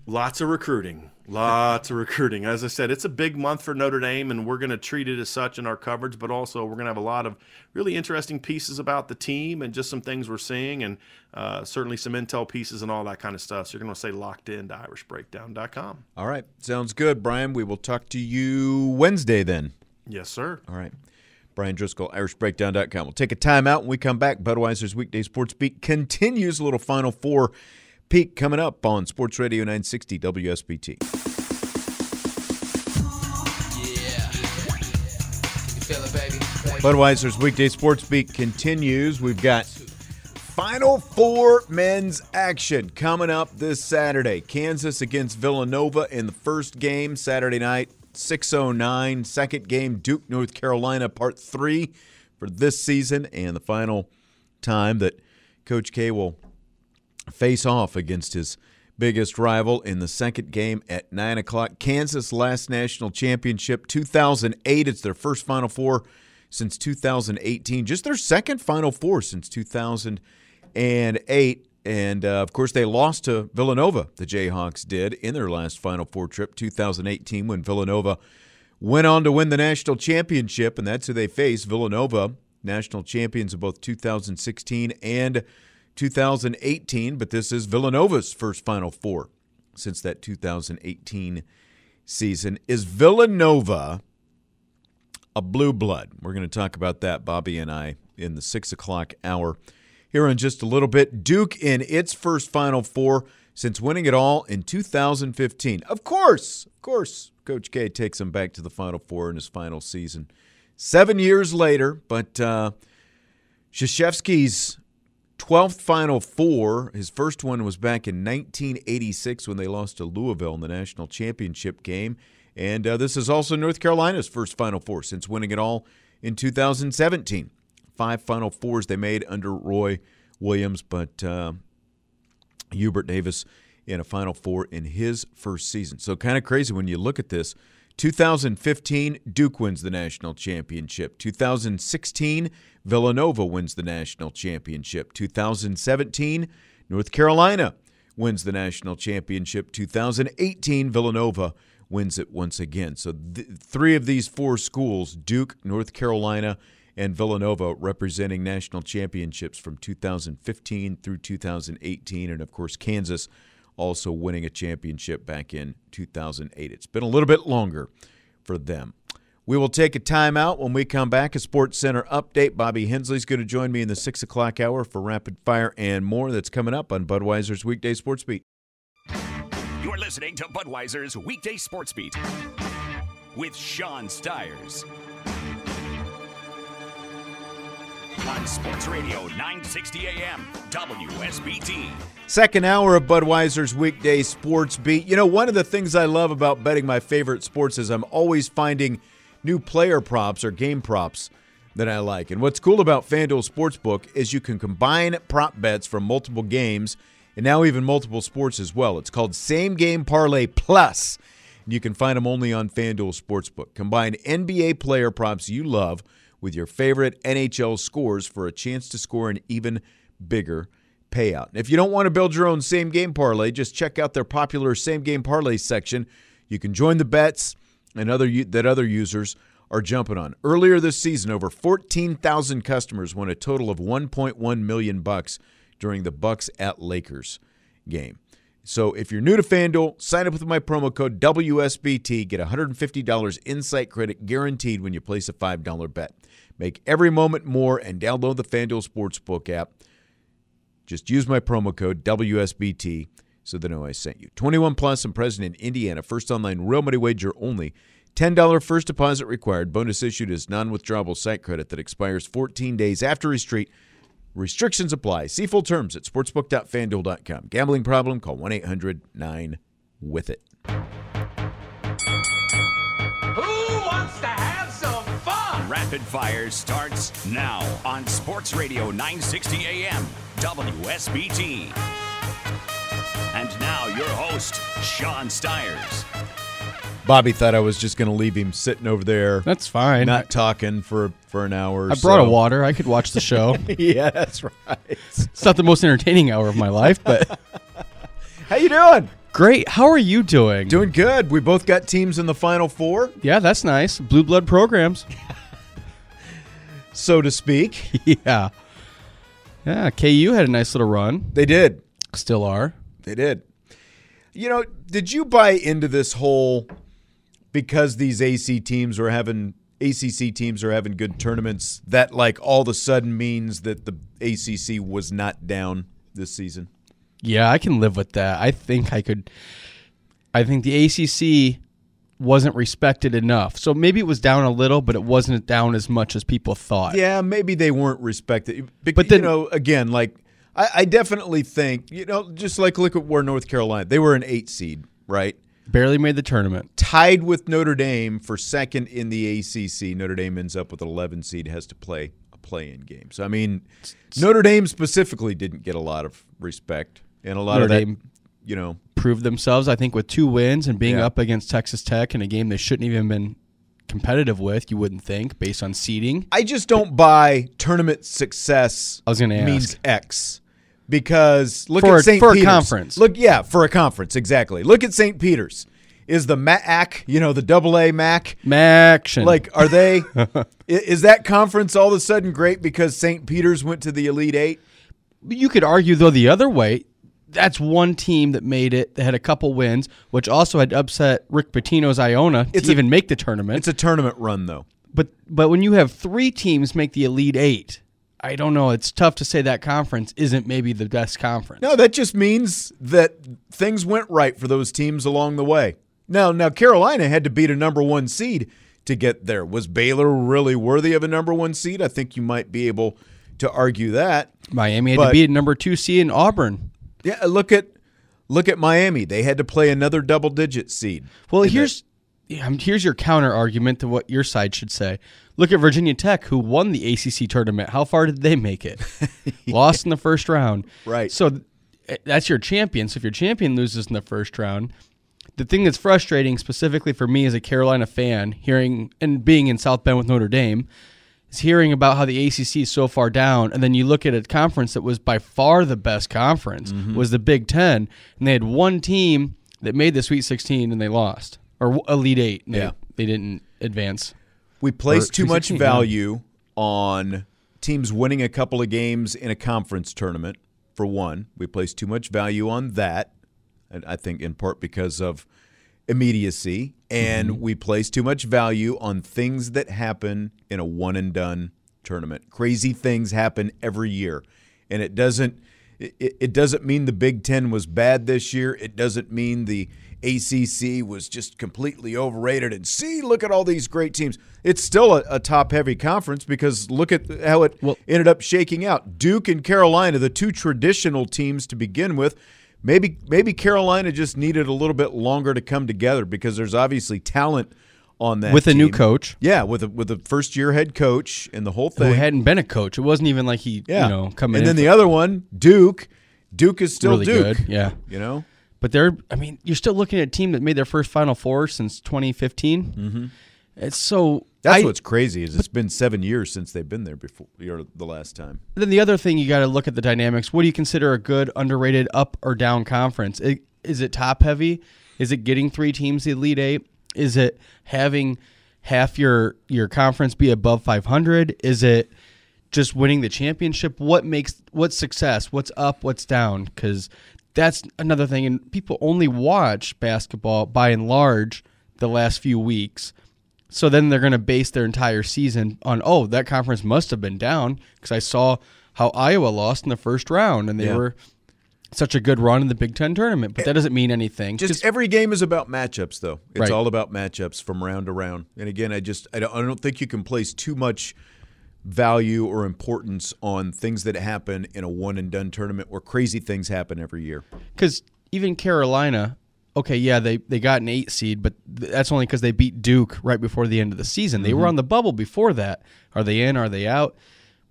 Lots of recruiting. Lots of recruiting. As I said, it's a big month for Notre Dame, and we're going to treat it as such in our coverage, but also we're going to have a lot of really interesting pieces about the team and just some things we're seeing, and uh, certainly some intel pieces and all that kind of stuff. So you're going to stay locked in to irishbreakdown.com. All right. Sounds good, Bryan. We will talk to you Wednesday then. Yes, sir. All right. Bryan Driskell, IrishBreakdown.com. We'll take a timeout when we come back. Budweiser's Weekday Sports Beat continues. A little Final Four peek coming up on Sports Radio 960 WSBT. Budweiser's Weekday Sports Beat continues. We've got Final Four men's action coming up this Saturday. Kansas against Villanova in the first game Saturday night, 609. Second game, Duke, North Carolina, part three for this season, and the final time that Coach K will face off against his biggest rival in the second game at 9 o'clock. Kansas last national championship, 2008. It's their first Final Four since 2018, just their second Final Four since 2008. And uh, of course, they lost to Villanova, the Jayhawks did in their last Final Four trip, 2018, when Villanova went on to win the national championship. And that's who they face Villanova, national champions of both 2016 and 2018. But this is Villanova's first Final Four since that 2018 season. Is Villanova a blue blood. We're going to talk about that, Bobby and I, in the six o'clock hour here in just a little bit. Duke in its first Final Four since winning it all in 2015. Of course, of course, Coach K takes them back to the Final Four in his final season. Seven years later, but uh, Krzyzewski's 12th Final Four, his first one was back in 1986 when they lost to Louisville in the national championship game. And uh, this is also North Carolina's first Final Four since winning it all in 2017. Five Final Fours they made under Roy Williams, but uh, Hubert Davis in a Final Four in his first season. So kind of crazy when you look at this. 2015, Duke wins the national championship. 2016, Villanova wins the national championship. 2017, North Carolina wins the national championship. 2018, Villanova wins it once again. So th- three of these four schools, Duke, North Carolina, and Villanova, representing national championships from 2015 through 2018. And of course, Kansas also winning a championship back in 2008. It's been a little bit longer for them. We will take a timeout when we come back. A Sports Center update. Bobby Hensley's going to join me in the six o'clock hour for rapid fire and more. That's coming up on Budweiser's Weekday Sports Beat. You're listening to Budweiser's Weekday Sports Beat with Sean Stires. On Sports Radio 960 AM, WSBT. Second hour of Budweiser's weekday sports beat. You know, one of the things I love about betting my favorite sports is I'm always finding new player props or game props that I like. And what's cool about FanDuel Sportsbook is you can combine prop bets from multiple games and now even multiple sports as well. It's called Same Game Parlay Plus. You can find them only on FanDuel Sportsbook. Combine NBA player props you love with your favorite NHL scores for a chance to score an even bigger payout. And if you don't want to build your own same game parlay, just check out their popular same game parlay section. You can join the bets and other that other users are jumping on. Earlier this season, over 14,000 customers won a total of 1.1 million bucks during the Bucks at Lakers game. So if you're new to FanDuel, sign up with my promo code WSBT. Get $150 insight credit guaranteed when you place a $5 bet. Make every moment more and download the FanDuel Sportsbook app. Just use my promo code WSBT so they know I sent you. 21 plus and present in Indiana. First online real money wager only. $10 first deposit required. Bonus issued is non withdrawable site credit that expires 14 days after retreat. Restrictions apply. See full terms at sportsbook.fanduel.com. Gambling problem? Call 1 800 9 with it. Who wants to have some fun? Rapid Fire starts now on Sports Radio 960 AM, WSBT. And now your host, Sean Stires. Bobby thought I was just going to leave him sitting over there. That's fine. Not talking for for an hour. I brought so. a water. I could watch the show. yeah, that's right. It's not the most entertaining hour of my life, but how you doing? Great. How are you doing? Doing good. We both got teams in the final four. Yeah, that's nice. Blue blood programs, so to speak. Yeah. Yeah. KU had a nice little run. They did. Still are. They did. You know, did you buy into this whole because these AC teams were having ACC teams are having good tournaments, that like all of a sudden means that the ACC was not down this season? Yeah, I can live with that. I think I could. I think the ACC wasn't respected enough. So maybe it was down a little, but it wasn't down as much as people thought. Yeah, maybe they weren't respected. But, but then, you know, again, like I, I definitely think, you know, just like look at where North Carolina, they were an eight seed, right? Barely made the tournament. Tied with Notre Dame for second in the ACC. Notre Dame ends up with an 11 seed, has to play a play-in game. So I mean, Notre Dame specifically didn't get a lot of respect, and a lot Notre of that, Dame you know, proved themselves. I think with two wins and being Yeah. up against Texas Tech in a game they shouldn't even been competitive with. You wouldn't think based on seeding. I just don't buy tournament success. I was gonna means ask. X because look For at St. for a Peter's. conference. Look, yeah, for a conference, exactly. Look at St. Peter's. Is the MAC, you know, the double A MAC, Maction. like, are they? is that conference all of a sudden great because St. Peter's went to the Elite Eight? You could argue though the other way. That's one team that made it. They had a couple wins, which also had upset Rick Pitino's Iona It's to a- even make the tournament. It's a tournament run, though. But but when you have three teams make the Elite Eight, I don't know. It's tough to say that conference isn't maybe the best conference. No, that just means that things went right for those teams along the way. Now, now Carolina had to beat a number one seed to get there. Was Baylor really worthy of a number one seed? I think you might be able to argue that. Miami had But- to beat a number two seed in Auburn. Yeah, look at look at Miami. They had to play another double digit seed. Well, here's yeah, um, here's your counter argument to what your side should say. Look at Virginia Tech, who won the ACC tournament. How far did they make it? Lost in the first round. Right. So that's your champion. So if your champion loses in the first round, the thing that's frustrating, specifically for me as a Carolina fan, hearing and being in South Bend with Notre Dame, is hearing about how the ACC is so far down, and then you look at a conference that was by far the best conference Mm-hmm. was the Big Ten, and they had one team that made the Sweet 16 and they lost, or Elite Eight. and they- Yeah. they didn't advance. We place too much value on teams winning a couple of games in a conference tournament. For one, we place too much value on that, and I think in part because of immediacy, and Mm-hmm. we place too much value on things that happen in a one and done tournament. Crazy things happen every year, and it doesn't. It, it doesn't mean the Big Ten was bad this year. It doesn't mean the ACC was just completely overrated. And see, look at all these great teams. It's still a, a top heavy conference because look at how it well, ended up shaking out. Duke and Carolina, the two traditional teams to begin with. Maybe maybe Carolina just needed a little bit longer to come together because there's obviously talent on that With a new coach. Yeah, with a with a first year head coach and the whole thing. Who hadn't been a coach? It wasn't even like he, yeah, you know, coming. and then the other one, Duke. Duke is still really Duke. good. Yeah, you know. But they're, I mean, you're still looking at a team that made their first Final Four since 2015. Mm-hmm. It's so. That's I- what's crazy is it's been seven years since they've been there before. Or the last time. Then the other thing you got to look at the dynamics. What do you consider a good, underrated, up or down conference? Is it top heavy? Is it getting three teams the Elite Eight? Is it having half your your conference be above 500? Is it just winning the championship? What makes what's success? What's up? What's down? Because that's another thing. And people only watch basketball by and large the last few weeks. So then they're going to base their entire season on, oh, that conference must have been down because I saw how Iowa lost in the first round and they Yeah. were such a good run in the Big Ten tournament. But that doesn't mean anything. Just every game is about matchups, though. It's Right. all about matchups from round to round. And again, I just I don't, I don't think you can place too much value or importance on things that happen in a one and done tournament where crazy things happen every year. Because even Carolina, okay, yeah, they, they got an eight seed, but that's only because they beat Duke right before the end of the season. They were Mhm. on the bubble before that. Are they in? Are they out?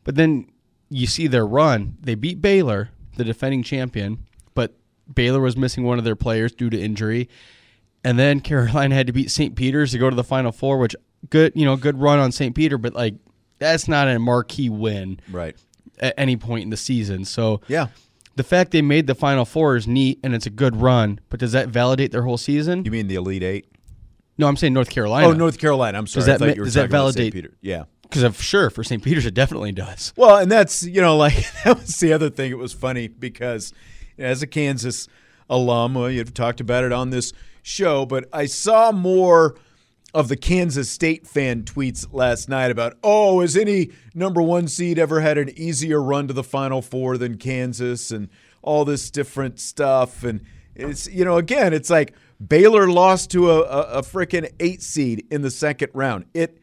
But then you see their run. They beat Baylor, the defending champion, but Baylor was missing one of their players due to injury. And then Carolina had to beat St. Peter's to go to the Final Four, which good, you know, good run on St. Peter, but like that's not a marquee win, right? At any point in the season. So yeah, the fact they made the Final Four is neat and it's a good run, but does that validate their whole season? You mean the Elite Eight? No, I'm saying North Carolina. Oh, North Carolina. I'm sorry. Does I that thought ma- you were does that talking about St. validate? Peter. Yeah. Because of sure for St. Peter's it definitely does. Well, and that's you know like that was the other thing. It was funny because as a Kansas alum, well, you've talked about it on this show, but I saw more of the Kansas State fan tweets last night about, oh, has any number one seed ever had an easier run to the Final Four than Kansas and all this different stuff. And it's, you know, again, it's like Baylor lost to a, a, a freaking eight seed in the second round. It,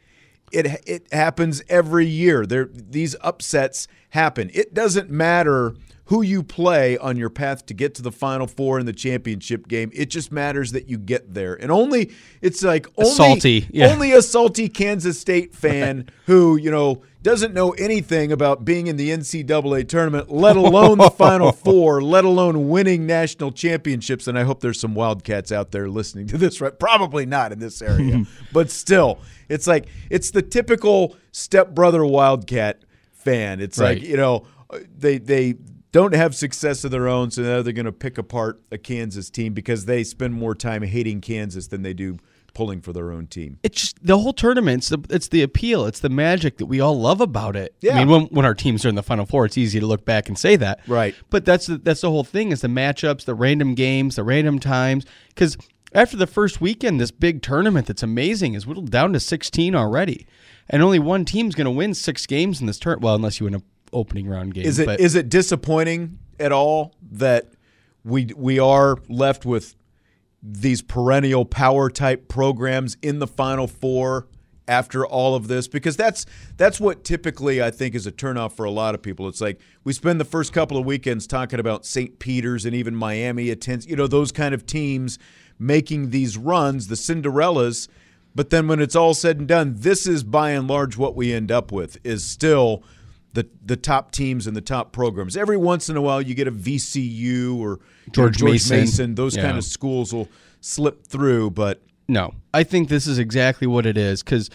it, it happens every year. There, these upsets happen. It doesn't matter who you play on your path to get to the final four in the championship game. It just matters that you get there. And only it's like only salty, yeah. only a salty Kansas State fan who, you know, doesn't know anything about being in the NCAA tournament, let alone the final four, let alone winning national championships. And I hope there's some Wildcats out there listening to this, right? Probably not in this area. but still, it's like it's the typical stepbrother Wildcat fan. It's Right. like, you know, they they don't have success of their own, so now they're going to pick apart a Kansas team because they spend more time hating Kansas than they do pulling for their own team. It's just the whole tournament. It's the, it's the appeal. It's the magic that we all love about it. Yeah. I mean, when, when our teams are in the Final Four, it's easy to look back and say that. Right. But that's the, that's the whole thing is the matchups, the random games, the random times. Because after the first weekend, this big tournament that's amazing is whittled down to 16 already. And only one team's going to win six games in this tournament. Well, unless you win an opening round game. Is it is but it disappointing at all that we we are left with these perennial power type programs in the final four after all of this because that's that's what typically I think is a turnoff for a lot of people. It's like we spend the first couple of weekends talking about St. Peter's and even Miami attends, you know, those kind of teams making these runs, the Cinderellas, but then when it's all said and done, this is by and large what we end up with is still the the top teams and the top programs. Every once in a while, you get a VCU or George you know, Mason. Those Yeah. kind of schools will slip through, but No, I think this is exactly what it is because,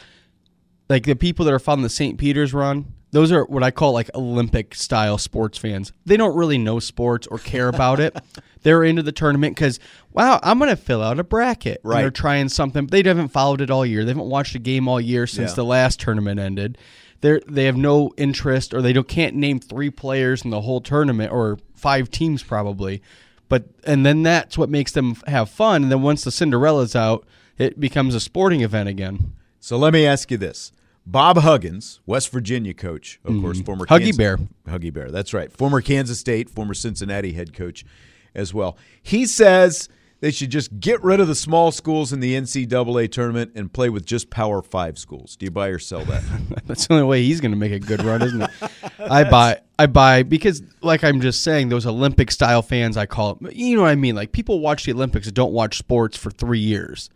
like the people that are following the St. Peter's run, those are what I call like Olympic style sports fans. They don't really know sports or care about it. They're into the tournament because, wow, I'm going to fill out a bracket. And they're trying something. They haven't followed it all year. They haven't watched a game all year since Yeah. the last tournament ended. They're they have no interest or they don't can't name three players in the whole tournament or five teams probably. But and then that's what makes them have fun. And then once the Cinderella's out, it becomes a sporting event again. So let me ask you this. Bob Huggins, West Virginia coach, of mm-hmm. course, former. Huggy Kansas- Bear. Huggy Bear, that's right. Former Kansas State, former Cincinnati head coach as well. He says they should just get rid of the small schools in the NCAA tournament and play with just Power Five schools. Do you buy or sell that? That's the only way he's going to make a good run, isn't it? I buy, I buy because, like I'm just saying, those Olympic style fans, I call it. You know what I mean? Like people watch the Olympics and don't watch sports for three years.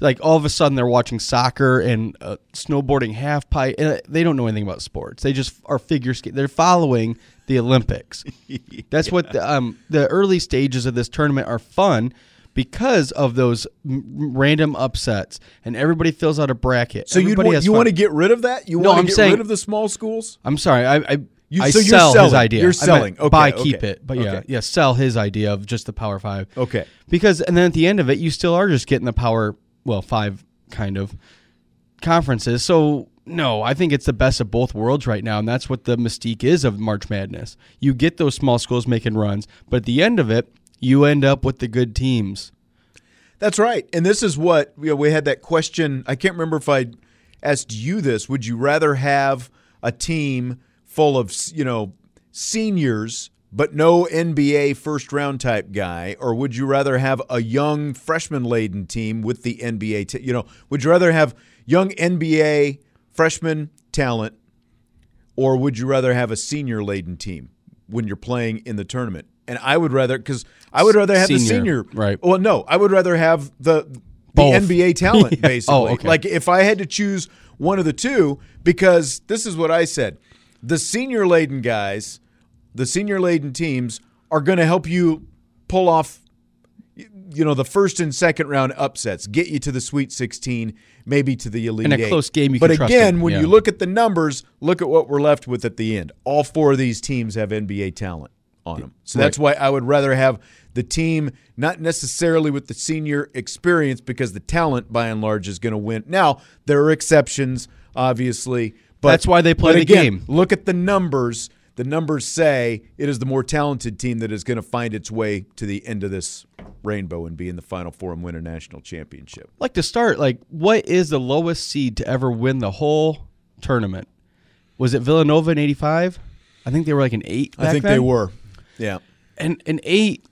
Like all of a sudden they're watching soccer and uh, snowboarding, half pipe. And they don't know anything about sports. They just are figure skate. They're following the Olympics. That's what the, um, the early stages of this tournament are fun because of those m- random upsets, and everybody fills out a bracket. So you Everybody want has you want to get rid of that? You No, want to get saying- rid of the small schools? I'm sorry. I I, You- I so sell his idea. You're selling. Okay, buy, okay, keep it. But yeah, okay. yeah, sell his idea of just the Power Five. Okay. Because and then at the end of it, you still are just getting the Power well five kind of conferences. So no, I think it's the best of both worlds right now, and that's what the mystique is of March Madness. You get those small schools making runs, but at the end of it, you end up with the good teams. That's right. And this is what you know, we had that question. I can't remember if I asked you this. Would you rather have a team full of, you know, seniors but no NBA first round type guy or would you rather have a young freshman laden team with the NBA, t- you know, would you rather have young NBA freshman talent or would you rather have a senior laden team when you're playing in the tournament? And I would rather because I would rather have the Senior, senior. right. Well, no, I would rather have the the Both. NBA talent Yeah. Oh, basically. Oh, okay. Like if I had to choose one of the two, because this is what I said: the senior laden guys, the senior laden teams are going to help you pull off you know the first and second round upsets get you to the sweet 16 maybe to the elite In a Eight. close game, you but again when yeah. you look at the numbers look at what we're left with at the end all four of these teams have nba talent on them so that's why i would rather have the team not necessarily with the senior experience because the talent by and large is going to win now there are exceptions obviously but That's why they play the again, game. look at the numbers the numbers say it is the more talented team that is going to find its way to the end of this rainbow and be in the Final Four and win a national championship. Like to start, like what is the lowest seed to ever win the whole tournament? Was it Villanova in '85? I think they were like an eight. I think then. they were. Yeah, and an eight.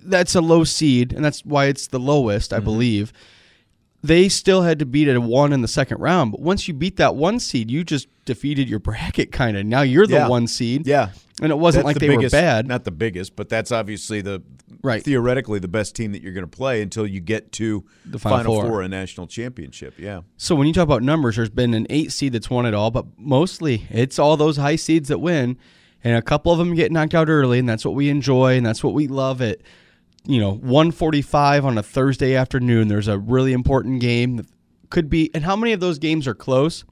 That's a low seed, and that's why it's the lowest, I mm-hmm. believe. They still had to beat a one in the second round, but once you beat that one seed, you just defeated your bracket kind of. Now you're the yeah. one seed. Yeah. And it wasn't that's like the they biggest, were bad. Not the biggest, but that's obviously the right theoretically the best team that you're going to play until you get to the Final, Final Four. Four, a national championship. Yeah. So when you talk about numbers, there's been an eight seed that's won it all, but mostly it's all those high seeds that win, and a couple of them get knocked out early, and that's what we enjoy, and that's what we love. It, you know, 145 on a Thursday afternoon. There's a really important game that could be, and how many of those games are close?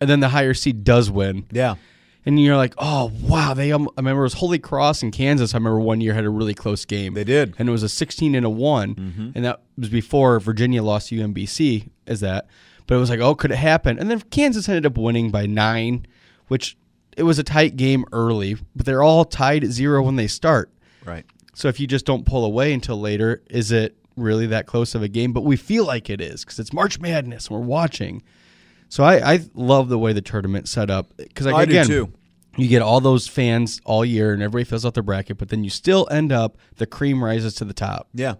And then the higher seed does win. Yeah and you're like, oh wow, they. Um, I remember it was Holy Cross in Kansas. I remember one year had a really close game. They did, and it was a 16 and a one, mm-hmm. and that was before Virginia lost to UMBC. As that, but it was like, oh, could it happen? And then Kansas ended up winning by nine, which it was a tight game early, but they're all tied at zero when they start. Right. So if you just don't pull away until later, is it really that close of a game? But we feel like it is because it's March Madness. And we're watching. So I, I love the way the tournament set up because like, I again, do too. you get all those fans all year and everybody fills out their bracket, but then you still end up the cream rises to the top. Yeah.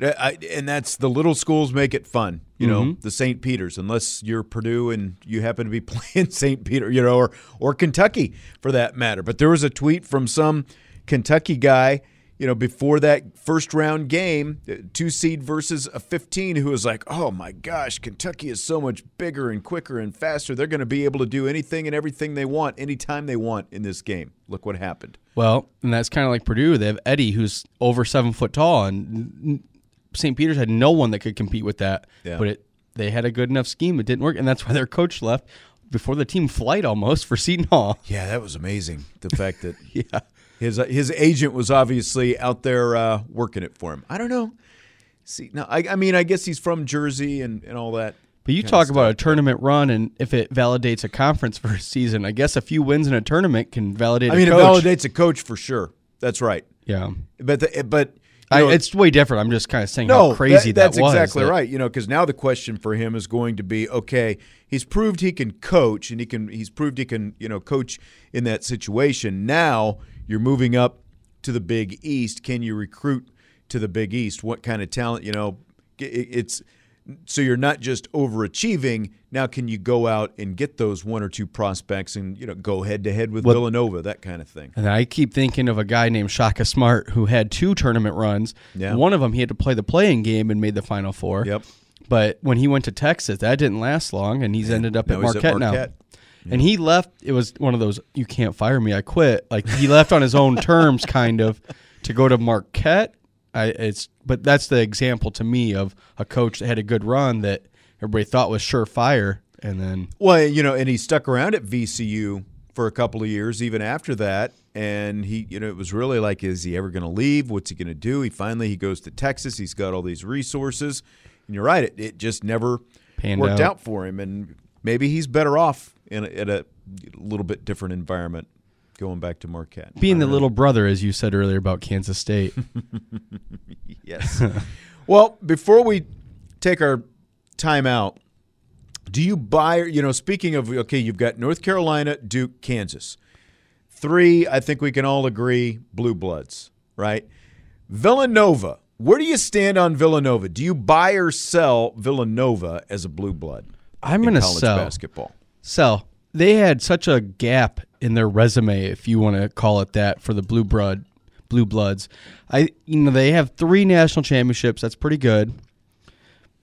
I, and that's the little schools make it fun, you know. Mhm. The St. Peter's, unless you're Purdue and you happen to be playing St. Peter, you know, or or Kentucky for that matter. But there was a tweet from some Kentucky guy you know, before that first round game, uh, two seed versus a 15, who was like, oh my gosh, Kentucky is so much bigger and quicker and faster. They're going to be able to do anything and everything they want anytime they want in this game. Look what happened. Well, and that's kind of like Purdue. They have Edey, who's over seven foot tall, and St. Peter's had no one that could compete with that. Yeah. But it, they had a good enough scheme. It didn't work, and that's why their coach left before the team flight almost for Seton Hall. Yeah, that was amazing. The fact that yeah. his his agent was obviously out there uh, working it for him. I don't know. See, now I, I mean, I guess he's from Jersey and, and all that. But you talk about a tournament run, and if it validates a conference for a season, I guess a few wins in a tournament can validate. I mean, it validates a coach for sure. That's right. Yeah, but the, but I, know- it's way different. I'm just kind of saying no, how crazy that, that's was. exactly that- right. You know, because now the question for him is going to be: okay, he's proved he can coach, and he can. He's proved he can, you know, coach in that situation. Now you're moving up to the Big East. Can you recruit to the Big East? What kind of talent? You know, it- it's so you're not just overachieving. Now, can you go out and get those one or two prospects and you know go head to head with What- Villanova, that kind of thing? And I keep thinking of a guy named Shaka Smart who had two tournament runs. Yeah. One of them he had to play the playing game and made the Final Four. Yep. But when he went to Texas, that didn't last long, and he's ended up Now at he's at Marquette, Marquette. now. And he left. It was one of those you can't fire me, I quit. Like he left on his own terms, kind of, to go to Marquette. I, it's but that's the example to me of a coach that had a good run that everybody thought was surefire, and then Well, you know, and he stuck around at VCU for a couple of years, even after that. And he, you know, it was really like, is he ever going to leave? What's he going to do? He finally he goes to Texas. He's got all these resources, and you're right, it, it just never Panned worked out. out. for him. And maybe he's better off in a, in a little bit different environment, going back to Marquette. being the little brother, as you said earlier about Kansas State. yes. well, before we take our time out, do you buy, you know, speaking of, okay, you've got North Carolina, Duke, Kansas. Three, I think we can all agree, blue bloods, right? Villanova, where do you stand on Villanova? Do you buy or sell Villanova as a blue blood? I'm going to sell basketball. Sell. They had such a gap in their resume, if you want to call it that, for the blue blood, blue bloods. I, you know, they have three national championships. That's pretty good,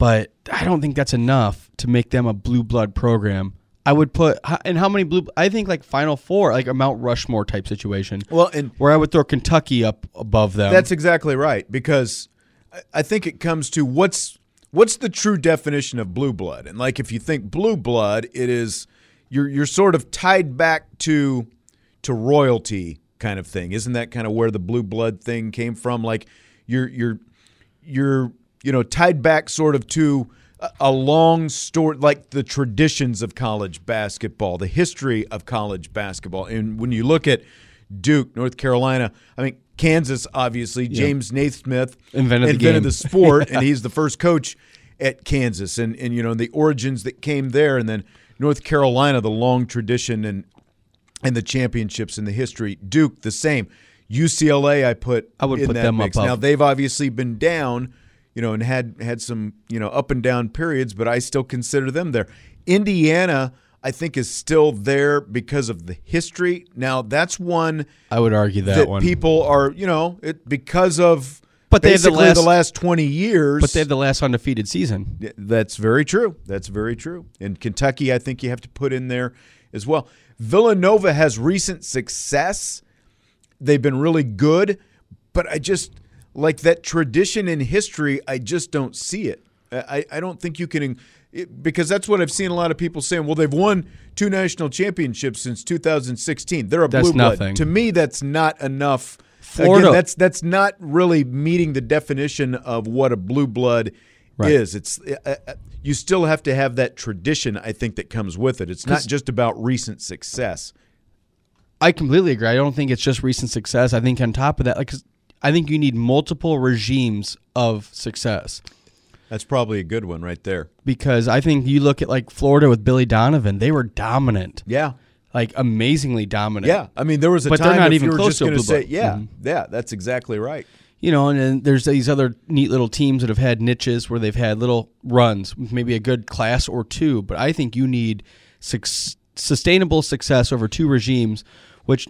but I don't think that's enough to make them a blue blood program. I would put and how many blue? I think like Final Four, like a Mount Rushmore type situation. Well, and where I would throw Kentucky up above them. That's exactly right because I- I think it comes to what's what's the true definition of blue blood. And like if you think blue blood, it is you're you're sort of tied back to to royalty kind of thing. Isn't that kind of where the blue blood thing came from? Like you're you're you're you know tied back sort of to a- long story like the traditions of college basketball, the history of college basketball. And when you look at Duke, North Carolina. I mean, Kansas, obviously. Yeah. James Naismith Invented the game. the sport, and he's the first coach at Kansas. And, and, you know, the origins that came there. And then North Carolina, the long tradition and, and the championships and the history. Duke, the same. UCLA, I put I would in put that them mix. above. Now, they've obviously been down, you know, and had had some, you know, up and down periods, but I still consider them there. Indiana, I think, is still there because of the history. Now, that's one I would argue that, that one. people are, you know, it because of But they have the last- the last 20 years. but they have the last undefeated season. That's very true. That's very true. And Kentucky, I think you have to put in there as well. Villanova has recent success. They've been really good, but I just like that tradition in history. I just don't see it. I, I don't think you can, because that's what I've seen a lot of people saying. Well, they've won two national championships since 2016. They're a That's blue blood. To me, that's not enough. Florida- Again, that's that's not really meeting the definition of what a blue blood Right. is. It's uh, uh, you still have to have that tradition. I think that comes with it. It's not just about recent success. I completely agree. I don't think it's just recent success. I think on top of that, like 'cause I think you need multiple regimes of success That's probably a good one right there. because I think you look at like Florida with Billy Donovan, they were dominant. Yeah. Like amazingly dominant. Yeah, I mean there was a but time they're not if even you were close just to a going to blue say, yeah, Mhm. yeah, that's exactly right. You know, and then there's these other neat little teams that have had niches where they've had little runs, maybe a good class or two. But I think you need sustainable success over two regimes, which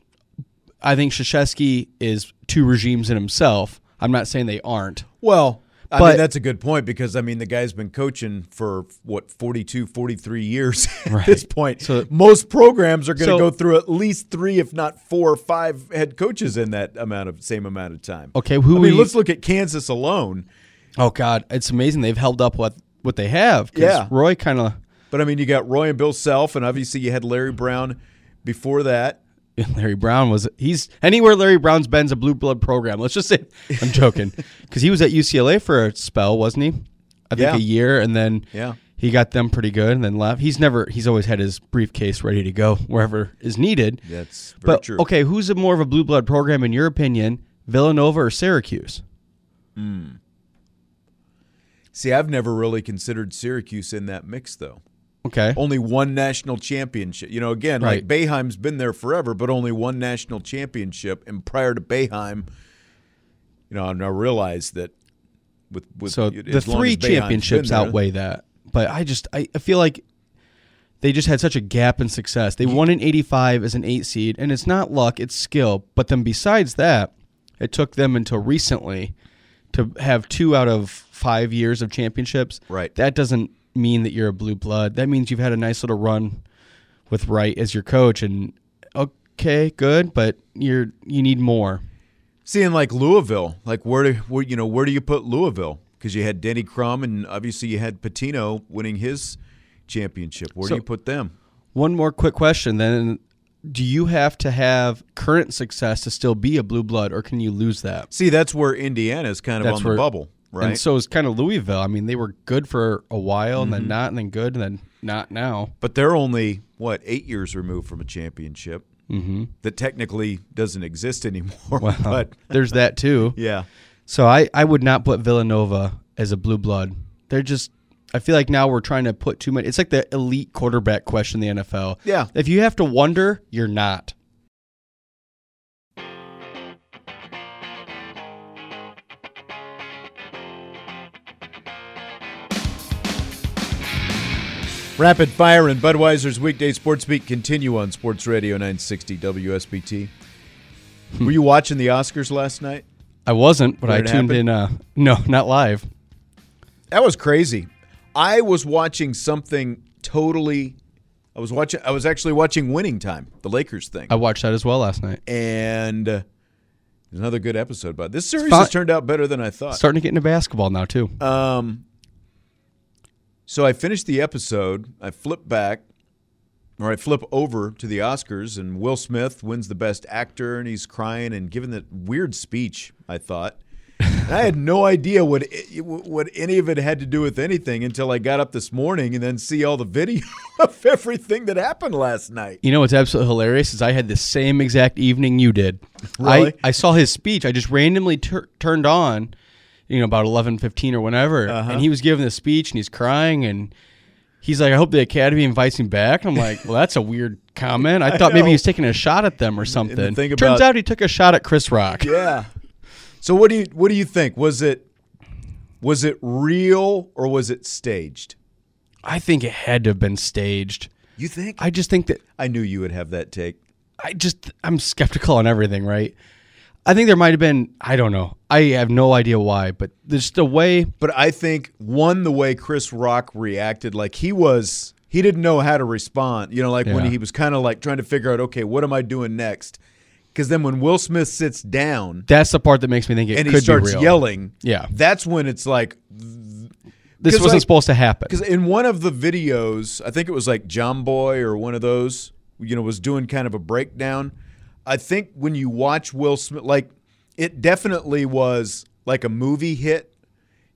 I think Krzyzewski is two regimes in himself. I'm not saying they aren't. Well, I But- mean that's a good point because I mean the guy's been coaching for what 42, 43 years at this point. So- most programs are going to So- go through at least three, if not four or five head coaches in that amount of same amount of time. Okay, who I mean, let's look at Kansas alone. Oh God, it's amazing they've held up what what they have. Yeah. Roy kind of. But I mean, you got Roy and Bill Self, and obviously you had Larry Brown before that. Larry Brown was he's anywhere Larry Brown's been's a blue blood program. Let's just say I'm joking because he was at UCLA for a spell, wasn't he? I think Yeah. a year, and then Yeah. he got them pretty good, and then left. He's never he's always had his briefcase ready to go wherever is needed. That's very but true. okay, who's a more of a blue blood program in your opinion, Villanova or Syracuse? Hmm. See, I've never really considered Syracuse in that mix, though. Okay, Only one national championship. You know, again, like Right. Boeheim's been there forever, but only one national championship. And prior to Boeheim, you know, and I realized that with, with so the three championships there- outweigh that. But I just I, I feel like they just had such a gap in success. They won in 85 as an 8 seed and it's not luck, it's skill. But then besides that, it took them until recently to have two out of 5 years of championships. Right. That doesn't mean that you're a blue blood. That means you've had a nice little run with Wright as your coach and okay, good, but you're you need more. Seeing like Louisville, like where do where, you know where do you put Louisville? Because you had Denny Crum and obviously you had Pitino winning his championship. Where So- do you put them? One more quick question then. Do you have to have current success to still be a blue blood, or can you lose that? See, that's where Indiana is kind of That's on where- the bubble, right? And so it's kind of Louisville. I mean, they were good for a while, and Mm-hmm. then not, and then good, and then not now. but they're only what eight years removed from a championship Mm-hmm. that technically doesn't exist anymore. Well, but there's that too. yeah, So I, I would not put Villanova as a blue blood. They're just. I feel like now we're trying to put too much. It's like the elite quarterback question in the NFL. Yeah. If you have to wonder, you're not. Rapid Fire and Budweiser's weekday sports beat continue on Sports Radio 960 WSBT. Were you watching the Oscars last night? I wasn't, but I tuned in. Uh, no, not live. That was crazy. I was watching something totally. I was watching. I was actually watching Winning Time, the Lakers thing, I watched that as well last night. and uh, another good episode. But this series has turned out better than I thought. Starting to get into basketball now too. Um, so I finished the episode. I flip back, or I flip over to the Oscars, and Will Smith wins the Best Actor, and he's crying and giving that weird speech. I thought, And I had no idea what it, what any of it had to do with anything until I got up this morning and then see all the video of everything that happened last night. You know what's absolutely hilarious is I had the same exact evening you did. Really? I, I saw his speech. I just randomly tur- turned on, you know, about eleven fifteen or whenever, Uh-huh. and he was giving the speech and he's crying and he's like, "I hope the Academy invites me back." And I'm like, "Well, that's a weird comment. I I thought maybe know. he was taking a shot at them or something." thing Turns about- out he took a shot at Chris Rock. Yeah. So what do you what do you think? Was it was it real or was it staged? I think it had to have been staged. You think? I just think that I knew you would have that take. I just I'm skeptical on everything, right? I think there might have been I don't know. I have no idea why, but there's the way But I think one the way Chris Rock reacted, like he was he didn't know how to respond. You know, like when he was kind of like trying to figure out, okay, what am I doing next? Because then when Will Smith sits down that's the part that makes me think it and could he starts yelling, Yeah. that's when it's like this wasn't like- supposed to happen. Because in one of the videos, I think it was like John Boy or one of those, you know, was doing kind of a breakdown. I think when you watch Will Smith, like it definitely was like a movie hit.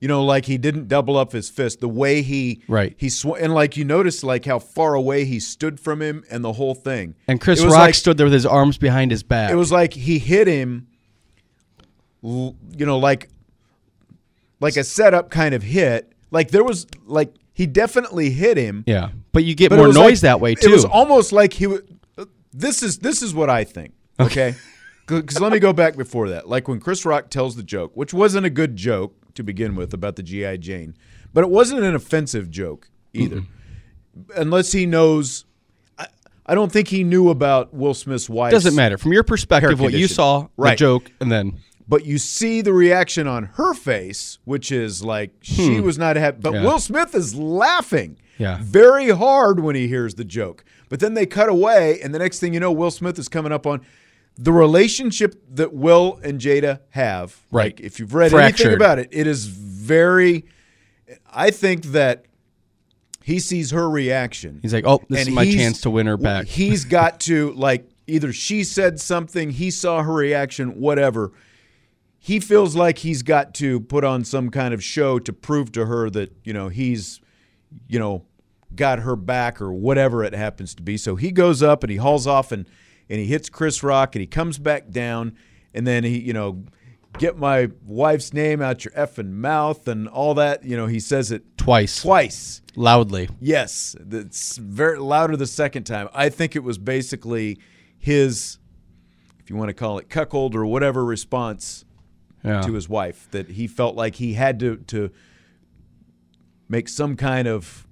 You know, like he didn't double up his fist. The way he Right. he sw- and like you notice like how far away he stood from him and the whole thing. And Chris It was Rock like- stood there with his arms behind his back. It was like he hit him, l- you know, like like a setup kind of hit. Like there was like he definitely hit him. yeah, but you get But it more was noise like- that way too. It was almost like he was. This is this is what I think. Okay, because let me go back before that. Like when Chris Rock tells the joke, which wasn't a good joke to begin with about the GI Jane, but it wasn't an offensive joke either, unless he knows. I, I don't think he knew about Will Smith's wife. Doesn't matter from your perspective. What you saw, right? the joke, and then But you see the reaction on her face, which is like she Hmm. was not happy. But Yeah. Will Smith is laughing Yeah. very hard when he hears the joke. But then they cut away, and the next thing you know, Will Smith is coming up on the relationship that Will and Jada have. Right. Like, if you've read anything Fractured. about it, it is very. I think that he sees her reaction. he's like, "Oh, this and is my chance to win her back." He's got to like either she said something, he saw her reaction, whatever. He feels like he's got to put on some kind of show to prove to her that, you know, he's, you know, got her back or whatever it happens to be. So he goes up and he hauls off and and he hits Chris Rock and he comes back down and then he, you know, get my wife's name out your effing mouth and all that. You know, he says it Twice, twice. loudly. Yes, it's very louder the second time. I think it was basically his, if you want to call it cuckold or whatever, response Yeah. to his wife that he felt like he had to to make some kind of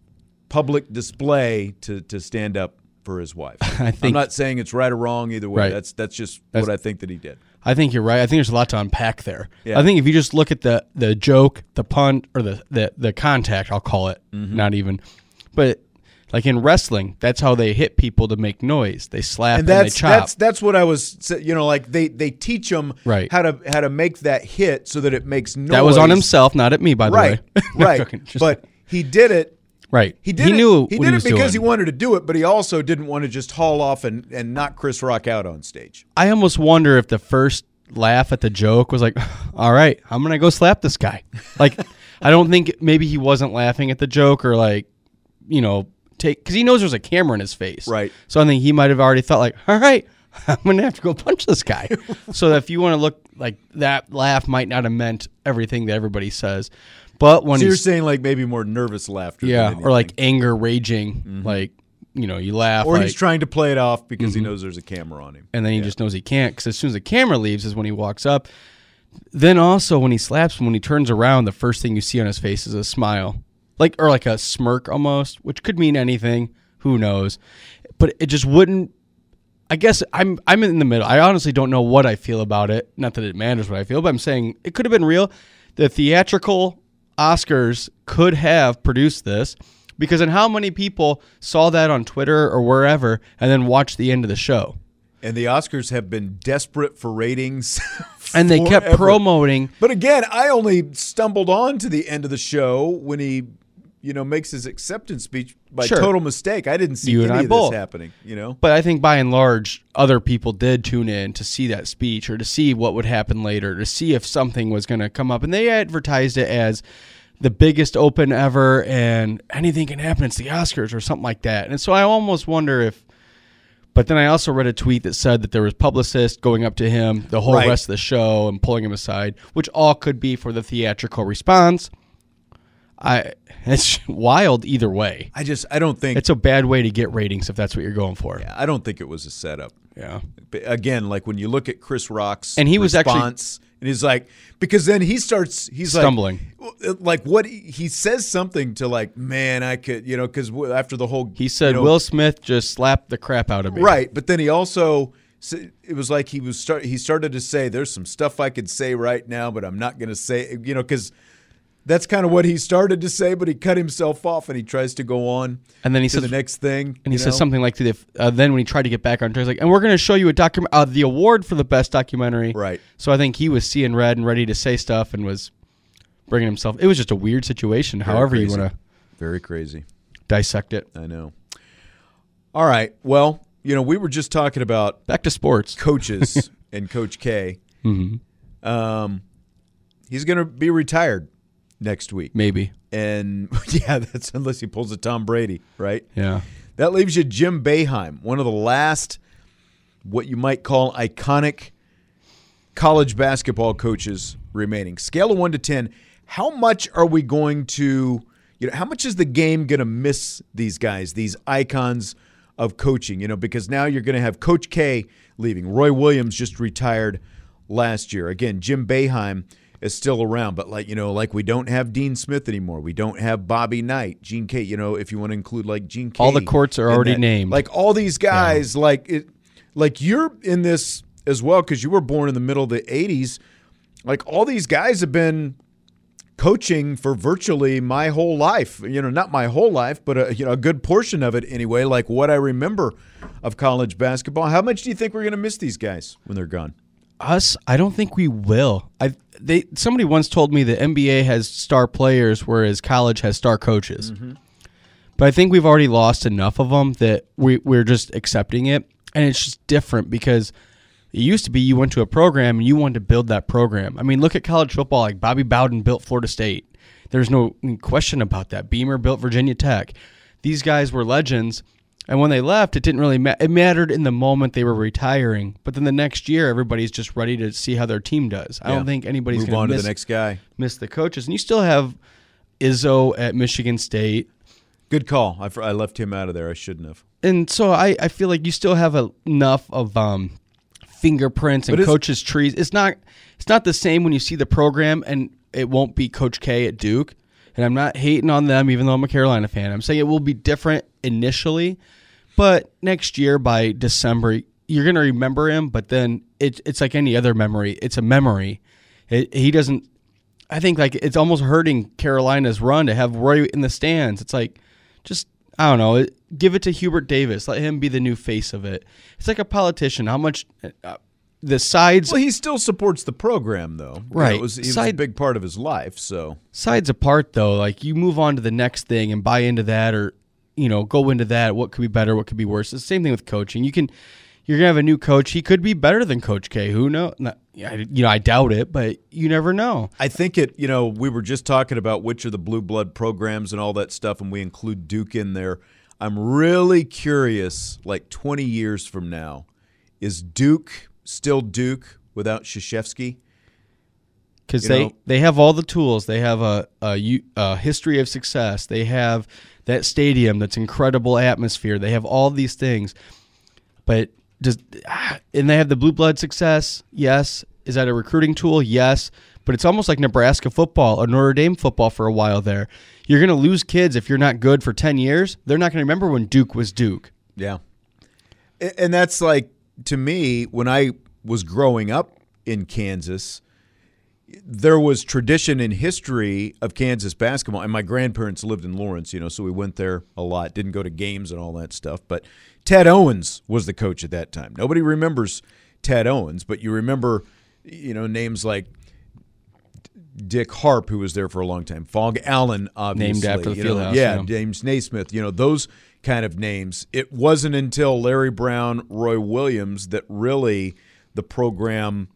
public display to to stand up for his wife. I I'm not saying it's right or wrong either way. Right. That's that's just That's- what I think that he did. I think you're right. I think there's a lot to unpack there. Yeah. I think if you just look at the the joke, the punt, or the the, the contact, I'll call it, Mm-hmm. not even, but like in wrestling, that's how they hit people to make noise. They slap and and, that's they chop. that's that's what I was you know like they they teach them Right. how to how to make that hit so that it makes noise. that was on himself, not at me, by the right, way. No, right. but he did it. Right, He did. He it, knew he did he it because he wanted to do it, but he also didn't want to just haul off and and knock Chris Rock out on stage. I almost wonder if the first laugh at the joke was like, "All right, I'm gonna go slap this guy." Like, I don't think maybe he wasn't laughing at the joke or like, you know, take because he knows there's a camera in his face, Right. So I think he might have already thought like, "All right, I'm gonna have to go punch this guy." so if you want to look like that laugh might not have meant everything that everybody says, but when so you're saying like maybe more nervous laughter. yeah, or like anger raging, like you know, you laugh, or like, he's trying to play it off because he Mhm. knows there's a camera on him. and then he just knows he can't because as soon as the camera leaves is when he walks up. Then also when he slaps him, when he turns around, the first thing you see on his face is a smile, like or like a smirk almost, which could mean anything. Who knows? But it just wouldn't. I guess I'm I'm in the middle. I honestly don't know what I feel about it. Not that it matters what I feel, but I'm saying it could have been real. The theatrical Oscars could have produced this because then how many people saw that on Twitter or wherever and then watched the end of the show? And the Oscars have been desperate for ratings. And they kept forever. promoting. But again, I only stumbled on to the end of the show when he, you know, makes his acceptance speech by Sure. total mistake. I didn't see You any of both. this happening. You know, But I think by and large, other people did tune in to see that speech or to see what would happen later, to see if something was going to come up. And they advertised it as the biggest open ever and anything can happen. It's the Oscars or something like that. And so I almost wonder if. But then I also read a tweet that said that there was publicists going up to him the whole Right. rest of the show and pulling him aside, which all could be for the theatrical response. I it's wild either way. I just I don't think It's a bad way to get ratings if that's what you're going for. Yeah, I don't think it was a setup. Yeah. But again, like when you look at Chris Rock's And he was actually- response, and he's like, because then he starts, he's like Stumbling. like, uh, like what he, says something to like, man, I could, you know, because after the whole, He said you know, Will Smith just slapped the crap out of me. right, but then he also. s- It was like he was start. He started to say, "There's some stuff I could say right now, but I'm not going to say." You know, because that's kind of what he started to say, but he cut himself off and he tries to go on. And then he to says the next thing, And he you says something like, to the, uh, then when he tried to get back on track, he's like, and we're going to show you a document, uh, the award for the best documentary. Right. So I think he was seeing red and ready to say stuff and was bringing himself. It was just a weird situation. Very however you want to Very crazy. dissect it. I know. All right. Well, you know, we were just talking about back to sports coaches and Coach K. Mhm. Um, he's going to be retired next week, Maybe. and yeah, that's unless he pulls a Tom Brady, right? Yeah. That leaves you Jim Boeheim, one of the last, what you might call iconic college basketball coaches remaining. Scale of one to ten, how much are we going to, you know, how much is the game going to miss these guys, these icons of coaching? You know, because now you're going to have Coach K leaving. Roy Williams just retired last year. Again, Jim Boeheim is still around, but like you know, like we don't have Dean Smith anymore. We don't have Bobby Knight, Gene K. You know, if you want to include like Gene K. All the courts are already that. named. Like all these guys, like it, like you're in this as well because you were born in the middle of the '80s. Like all these guys have been coaching for virtually my whole life. You know, not my whole life, but a, you know a good portion of it anyway. Like what I remember of college basketball. How much do you think we're going to miss these guys when they're gone? Us, I don't think we will. I they somebody once told me the NBA has star players, whereas college has star coaches. Mm-hmm. But I think we've already lost enough of them that we we're just accepting it, and it's just different because it used to be you went to a program and you wanted to build that program. I mean, look at college football. Like Bobby Bowden built Florida State. There's no question about that. Beamer built Virginia Tech. These guys were legends. And when they left, it didn't really matter. It mattered in the moment they were retiring, but then the next year, everybody's just ready to see how their team does. I Yeah. don't think anybody's Move going on to miss the next guy. miss the coaches. And you still have Izzo at Michigan State. Good call. I, I left him out of there. I shouldn't have. And so I, I feel like you still have a, enough of um, fingerprints and coaches' trees. It's not it's not the same when you see the program and it won't be Coach K at Duke. And I'm not hating on them, even though I'm a Carolina fan. I'm saying it will be different initially, but next year by December you're gonna remember him. But then it, it's like any other memory. It's a memory. It, he doesn't. I think like it's almost hurting Carolina's run to have Roy in the stands. It's like just I don't know. Give it to Hubert Davis. Let him be the new face of it. It's like a politician. How much uh, the sides Well, he still supports the program, though. You know, Right. it was, it was a big part of his life. So sides apart though. Like you move on to the next thing and buy into that, or you know go into that. What could be better? What could be worse? It's the same thing with coaching. You can you're gonna have a new coach. He could be better than Coach K. Who knows? You know, I doubt it, but you never know. I think it, you know, we were just talking about which are the blue blood programs and all that stuff, and we include Duke in there. I'm really curious, like 20 years from now, is Duke still Duke without Krzyzewski? Because they know- they have all the tools. They have a a history of success. They have that stadium that's incredible atmosphere. They have all these things, but does ah, and they have the blue blood success. Yes, is that a recruiting tool? Yes, but it's almost like Nebraska football or Notre Dame football for a while there. You're going to lose kids if you're not good for ten years. They're not going to remember when Duke was Duke. Yeah. And that's like, to me, when I was growing up in Kansas, there was tradition and history of Kansas basketball. And my grandparents lived in Lawrence, you know, so we went there a lot, didn't go to games and all that stuff. But Ted Owens was the coach at that time. Nobody remembers Ted Owens, but you remember, you know, names like Dick Harp, who was there for a long time, Phog Allen, obviously, after the you know, Fieldhouse, yeah, yeah. James Naismith, you know those kind of names. It wasn't until Larry Brown, Roy Williams that really the program,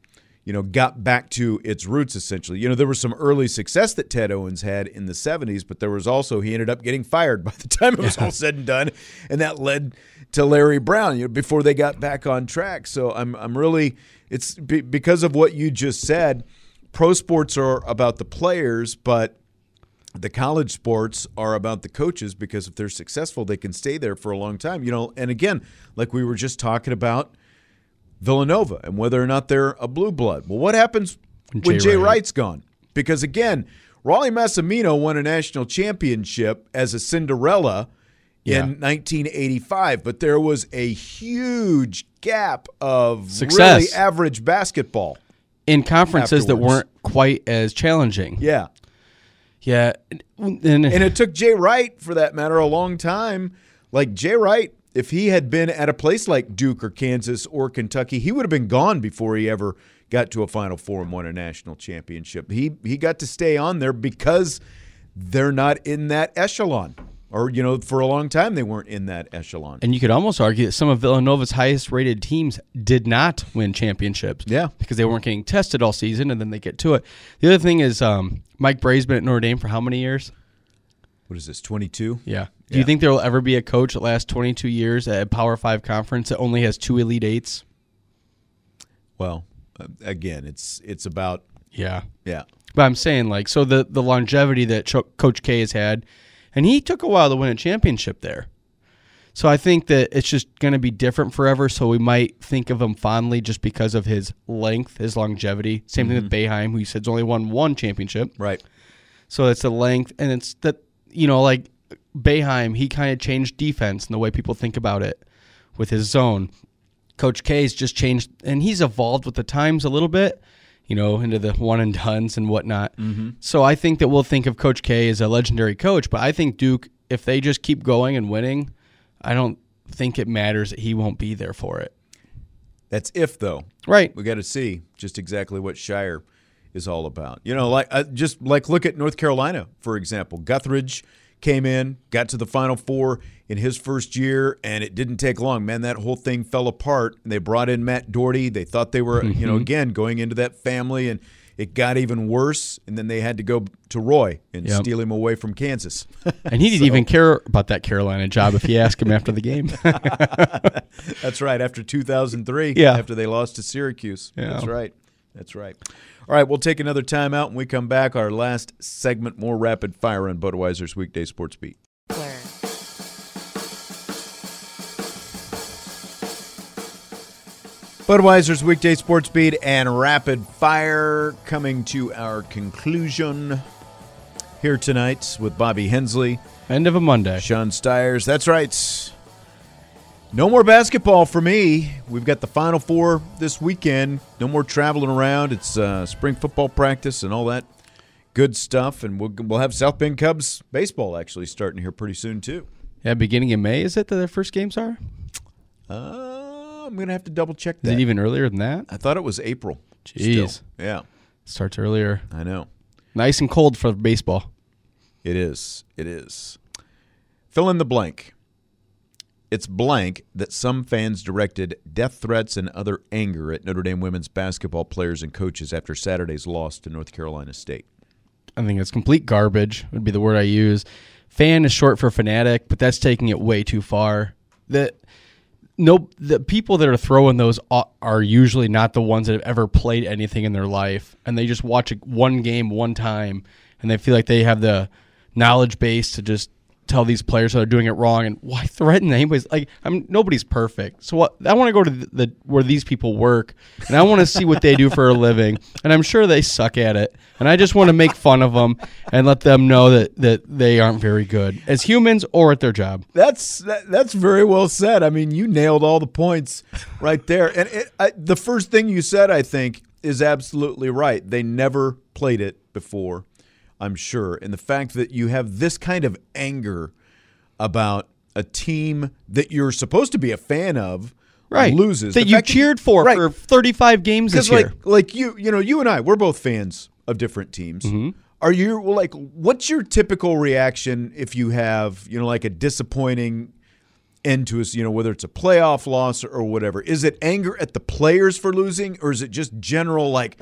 you know, got back to its roots. Essentially, you know, there was some early success that Ted Owens had in the '70s, but there was also he ended up getting fired by the time it was all said and done, and that led to Larry Brown. You know, before they got back on track. So I'm I'm really it's be, because of what you just said. Pro sports are about the players, but the college sports are about the coaches because if they're successful, they can stay there for a long time. You know, and again, like we were just talking about Villanova and whether or not they're a blue blood. Well, what happens when Jay Jay Wright. Wright's gone? Because again, Rollie Massimino won a national championship as a Cinderella Yeah. in 1985, but there was a huge gap of Success. really average basketball. in conferences that weren't quite as challenging. Yeah. Yeah, and, And it took Jay Wright, for that matter, a long time. Like Jay Wright, if he had been at a place like Duke or Kansas or Kentucky, he would have been gone before he ever got to a Final Four and won a national championship. He he got to stay on there because they're not in that echelon. Or, you know, for a long time they weren't in that echelon. And you could almost argue that some of Villanova's highest rated teams did not win championships. Yeah. Because they weren't getting tested all season and then they get to it. The other thing is um, Mike Brey's been at Notre Dame for how many years? What is this, 22? Yeah. Do you think there will ever be a coach that lasts 22 years at a Power 5 conference that only has two Elite Eights? Well, uh, again, it's it's about Yeah. yeah. But I'm saying, like, so the, the longevity that Cho- Coach K has had, and he took a while to win a championship there. So I think that it's just going to be different forever. So we might think of him fondly just because of his length, his longevity. Same thing with Boeheim, who you said's only won one championship. Right. So it's the length, and it's that you know, like Boeheim, he kind of changed defense and the way people think about it with his zone. Coach K's just changed, and he's evolved with the times a little bit, you know, into the one and dones and whatnot. Mhm. So I think that we'll think of Coach K as a legendary coach, but I think Duke, if they just keep going and winning, I don't think it matters that he won't be there for it. That's if though. Right. We got to see just exactly what Scheyer is all about. You know, like uh, just like look at North Carolina for example. Guthridge came in, got to the Final Four in his first year, and it didn't take long. Man, that whole thing fell apart. They brought in Matt Doherty. They thought they were, you know, Mhm. again going into that family, and it got even worse. And then they had to go to Roy and Yep. steal him away from Kansas. And he didn't So- even care about that Carolina job if you ask him after the game. That's right. After 2003, Yeah. after they lost to Syracuse. Yeah. That's right. That's right. All right, we'll take another timeout. When we come back, our last segment, more rapid fire on Budweiser's Weekday Sports Beat. Budweiser's Weekday Sports Beat and Rapid Fire coming to our conclusion here tonight with Bobby Hensley. End of a Monday. Sean Stiers. That's right. No more basketball for me. We've got the Final Four this weekend. No more traveling around. It's uh, spring football practice and all that good stuff. And we'll, we'll have South Bend Cubs baseball actually starting here pretty soon, too. Yeah, beginning in May, is it that their first games are? Uh, I'm going to have to double check Is that. it even earlier than that? I thought it was April. Jeez. still. Yeah. Starts earlier. I know. Nice and cold for baseball. It is. It is. Fill in the blank. It's blank that some fans directed death threats and other anger at Notre Dame women's basketball players and coaches after Saturday's loss to North Carolina State. I think it's complete garbage, would be the word I use. Fan is short for fanatic, but that's taking it way too far. The no the people that are throwing those are usually not the ones that have ever played anything in their life and they just watch one game one time and they feel like they have the knowledge base to just tell these players that are doing it wrong and why threaten anybody's like I'm nobody's perfect. So what I want to go to the, the where these people work and I want to see what they do for a living and I'm sure they suck at it and I just want to make fun of them and let them know that that they aren't very good as humans or at their job. That's that, that's very well said. I mean, you nailed all the points right there. And it, I, the first thing you said, I think, is absolutely right. They never played it before, I'm sure. And the fact that you have this kind of anger about a team that you're supposed to be a fan of Right. loses That The you cheered for Right. for 35 games this Because year. like like you you know you and I we're both fans of different teams. Mhm. Are you like what's your typical reaction if you have, you know, like a disappointing end to us, you know, whether it's a playoff loss or whatever? Is it anger at the players for losing or is it just general like,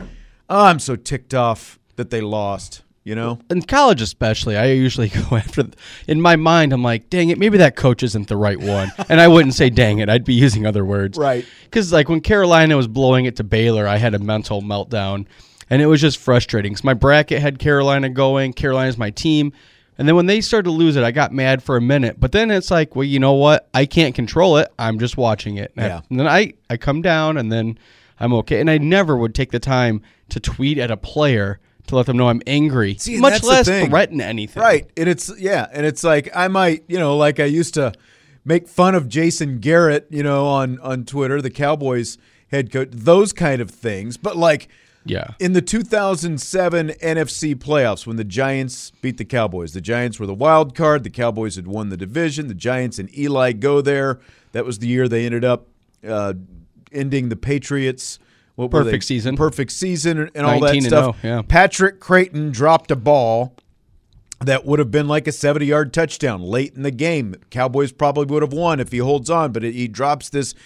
oh, I'm so ticked off that they lost, you know? in college especially i usually go after in my mind i'm like dang it maybe that coach isn't the right one and i wouldn't say dang it i'd be using other words Right. because like when carolina was blowing it to baylor i had a mental meltdown and it was just frustrating because my bracket had carolina going carolina's my team and then when they started to lose it i got mad for a minute but then it's like well you know what i can't control it i'm just watching it and, I- Yeah. and then i i come down and then i'm okay and i never would take the time to tweet at a player to let them know i'm angry See, much less threaten anything. Right. And it's yeah, and it's like I might, you know, like I used to make fun of Jason Garrett, you know, on on Twitter, the Cowboys head coach, those kind of things. But like Yeah. in the 2007 NFC playoffs when the Giants beat the Cowboys. The Giants were the wild card, the Cowboys had won the division. The Giants and Eli go there. That was the year they ended up uh, ending the Patriots what Perfect season. Perfect season and all that 19 and stuff. 0, yeah. Patrick Crayton dropped a ball that would have been like a 70 yard touchdown late in the game. Cowboys probably would have won if he holds on, but he drops this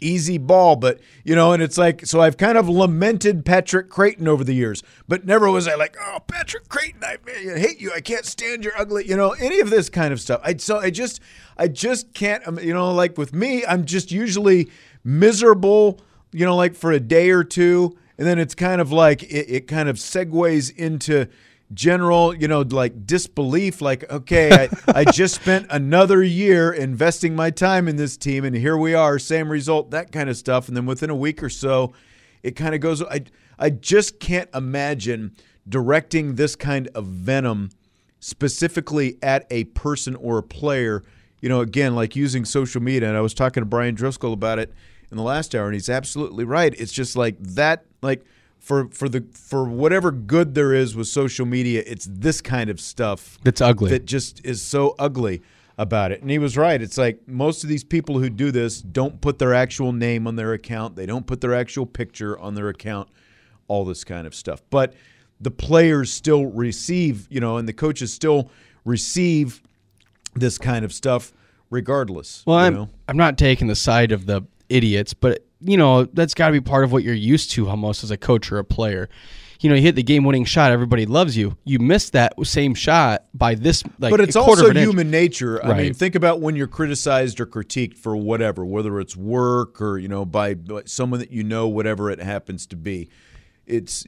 easy ball. But, you know, and it's like, so I've kind of lamented Patrick Crayton over the years, but never was I like, oh, Patrick Crayton, I, I hate you. I can't stand your ugly, you know, any of this kind of stuff. I, so I just, I just can't, um, you know, like with me, I'm just usually miserable, you know, like for a day or two. And then it's kind of like, it, it kind of segues into, general, you know, like disbelief, like, okay, I, I just spent another year investing my time in this team, and here we are, same result, that kind of stuff. And then within a week or so, it kind of goes. I, I just can't imagine directing this kind of venom specifically at a person or a player. You know, again, like using social media. And I was talking to Bryan Driskell about it in the last hour, and he's absolutely right. It's just like that, like for for the for whatever good there is with social media, it's this kind of stuff That's ugly. that just is so ugly about it. And he was right. It's like most of these people who do this don't put their actual name on their account. They don't put their actual picture on their account. All this kind of stuff. But the players still receive, you know, and the coaches still receive this kind of stuff regardless. Well, you I'm know? I'm not taking the side of the idiots, but you know that's got to be part of what you're used to almost as a coach or a player. You know, you hit the game-winning shot, everybody loves you. You missed that same shot by this, like, but it's also of an inch. human nature. I mean, think about when you're criticized or critiqued for whatever, whether it's work or you know by, by someone that you know, whatever it happens to be. It's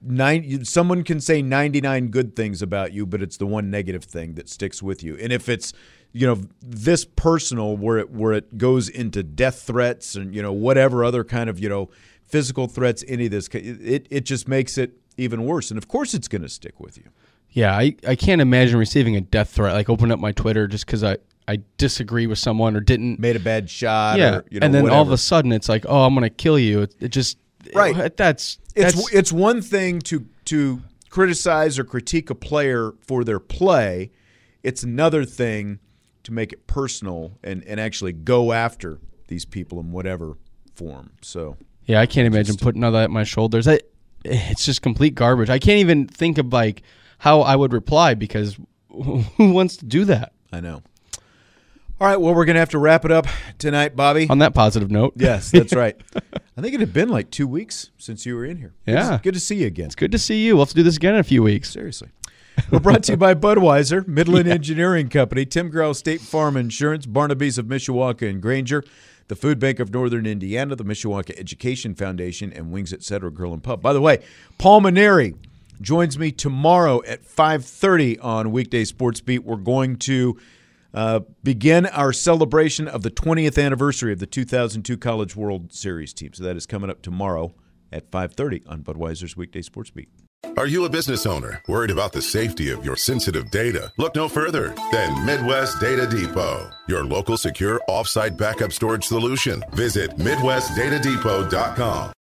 nine. Someone can say 99 good things about you, but it's the one negative thing that sticks with you. And if it's you know this personal, where it where it goes into death threats and you know whatever other kind of you know physical threats, any of this, it it just makes it even worse. And of course, it's going to stick with you. Yeah, I, I can't imagine receiving a death threat. Like open up my Twitter just because I, I disagree with someone or didn't made a bad shot. Yeah, or, you know, and then all of a sudden it's like, oh, I'm gonna kill you. It, it just Right. That's it's that's it's one thing to to criticize or critique a player for their play. It's another thing to make it personal and and actually go after these people in whatever form. So yeah. I can't imagine putting all that at my shoulders. I, it's just complete garbage. I can't even think of like how I would reply because who wants to do that? I know. All right, well, we're going to have to wrap it up tonight, Bobby. On that positive note, Yes, that's right. I think it had been like two weeks since you were in here. Yeah. good to see you again. It's good to see you. We'll have to do this again in a few weeks. Seriously. We're brought to you by Budweiser, Midland Engineering Company, Tim Growl State Farm Insurance, Barnaby's of Mishawaka and Granger, the Food Bank of Northern Indiana, the Mishawaka Education Foundation, and Wings Etc. Grill and Pub. By the way, Paul Mainieri joins me tomorrow at 5.30 on Weekday Sports Beat. We're going to uh, begin our celebration of the 20th anniversary of the 2002 College World Series team. So that is coming up tomorrow at 5.30 on Budweiser's Weekday Sports Beat. Are you a business owner worried about the safety of your sensitive data? Look no further than Midwest Data Depot, your local secure offsite backup storage solution. Visit MidwestDataDepot.com.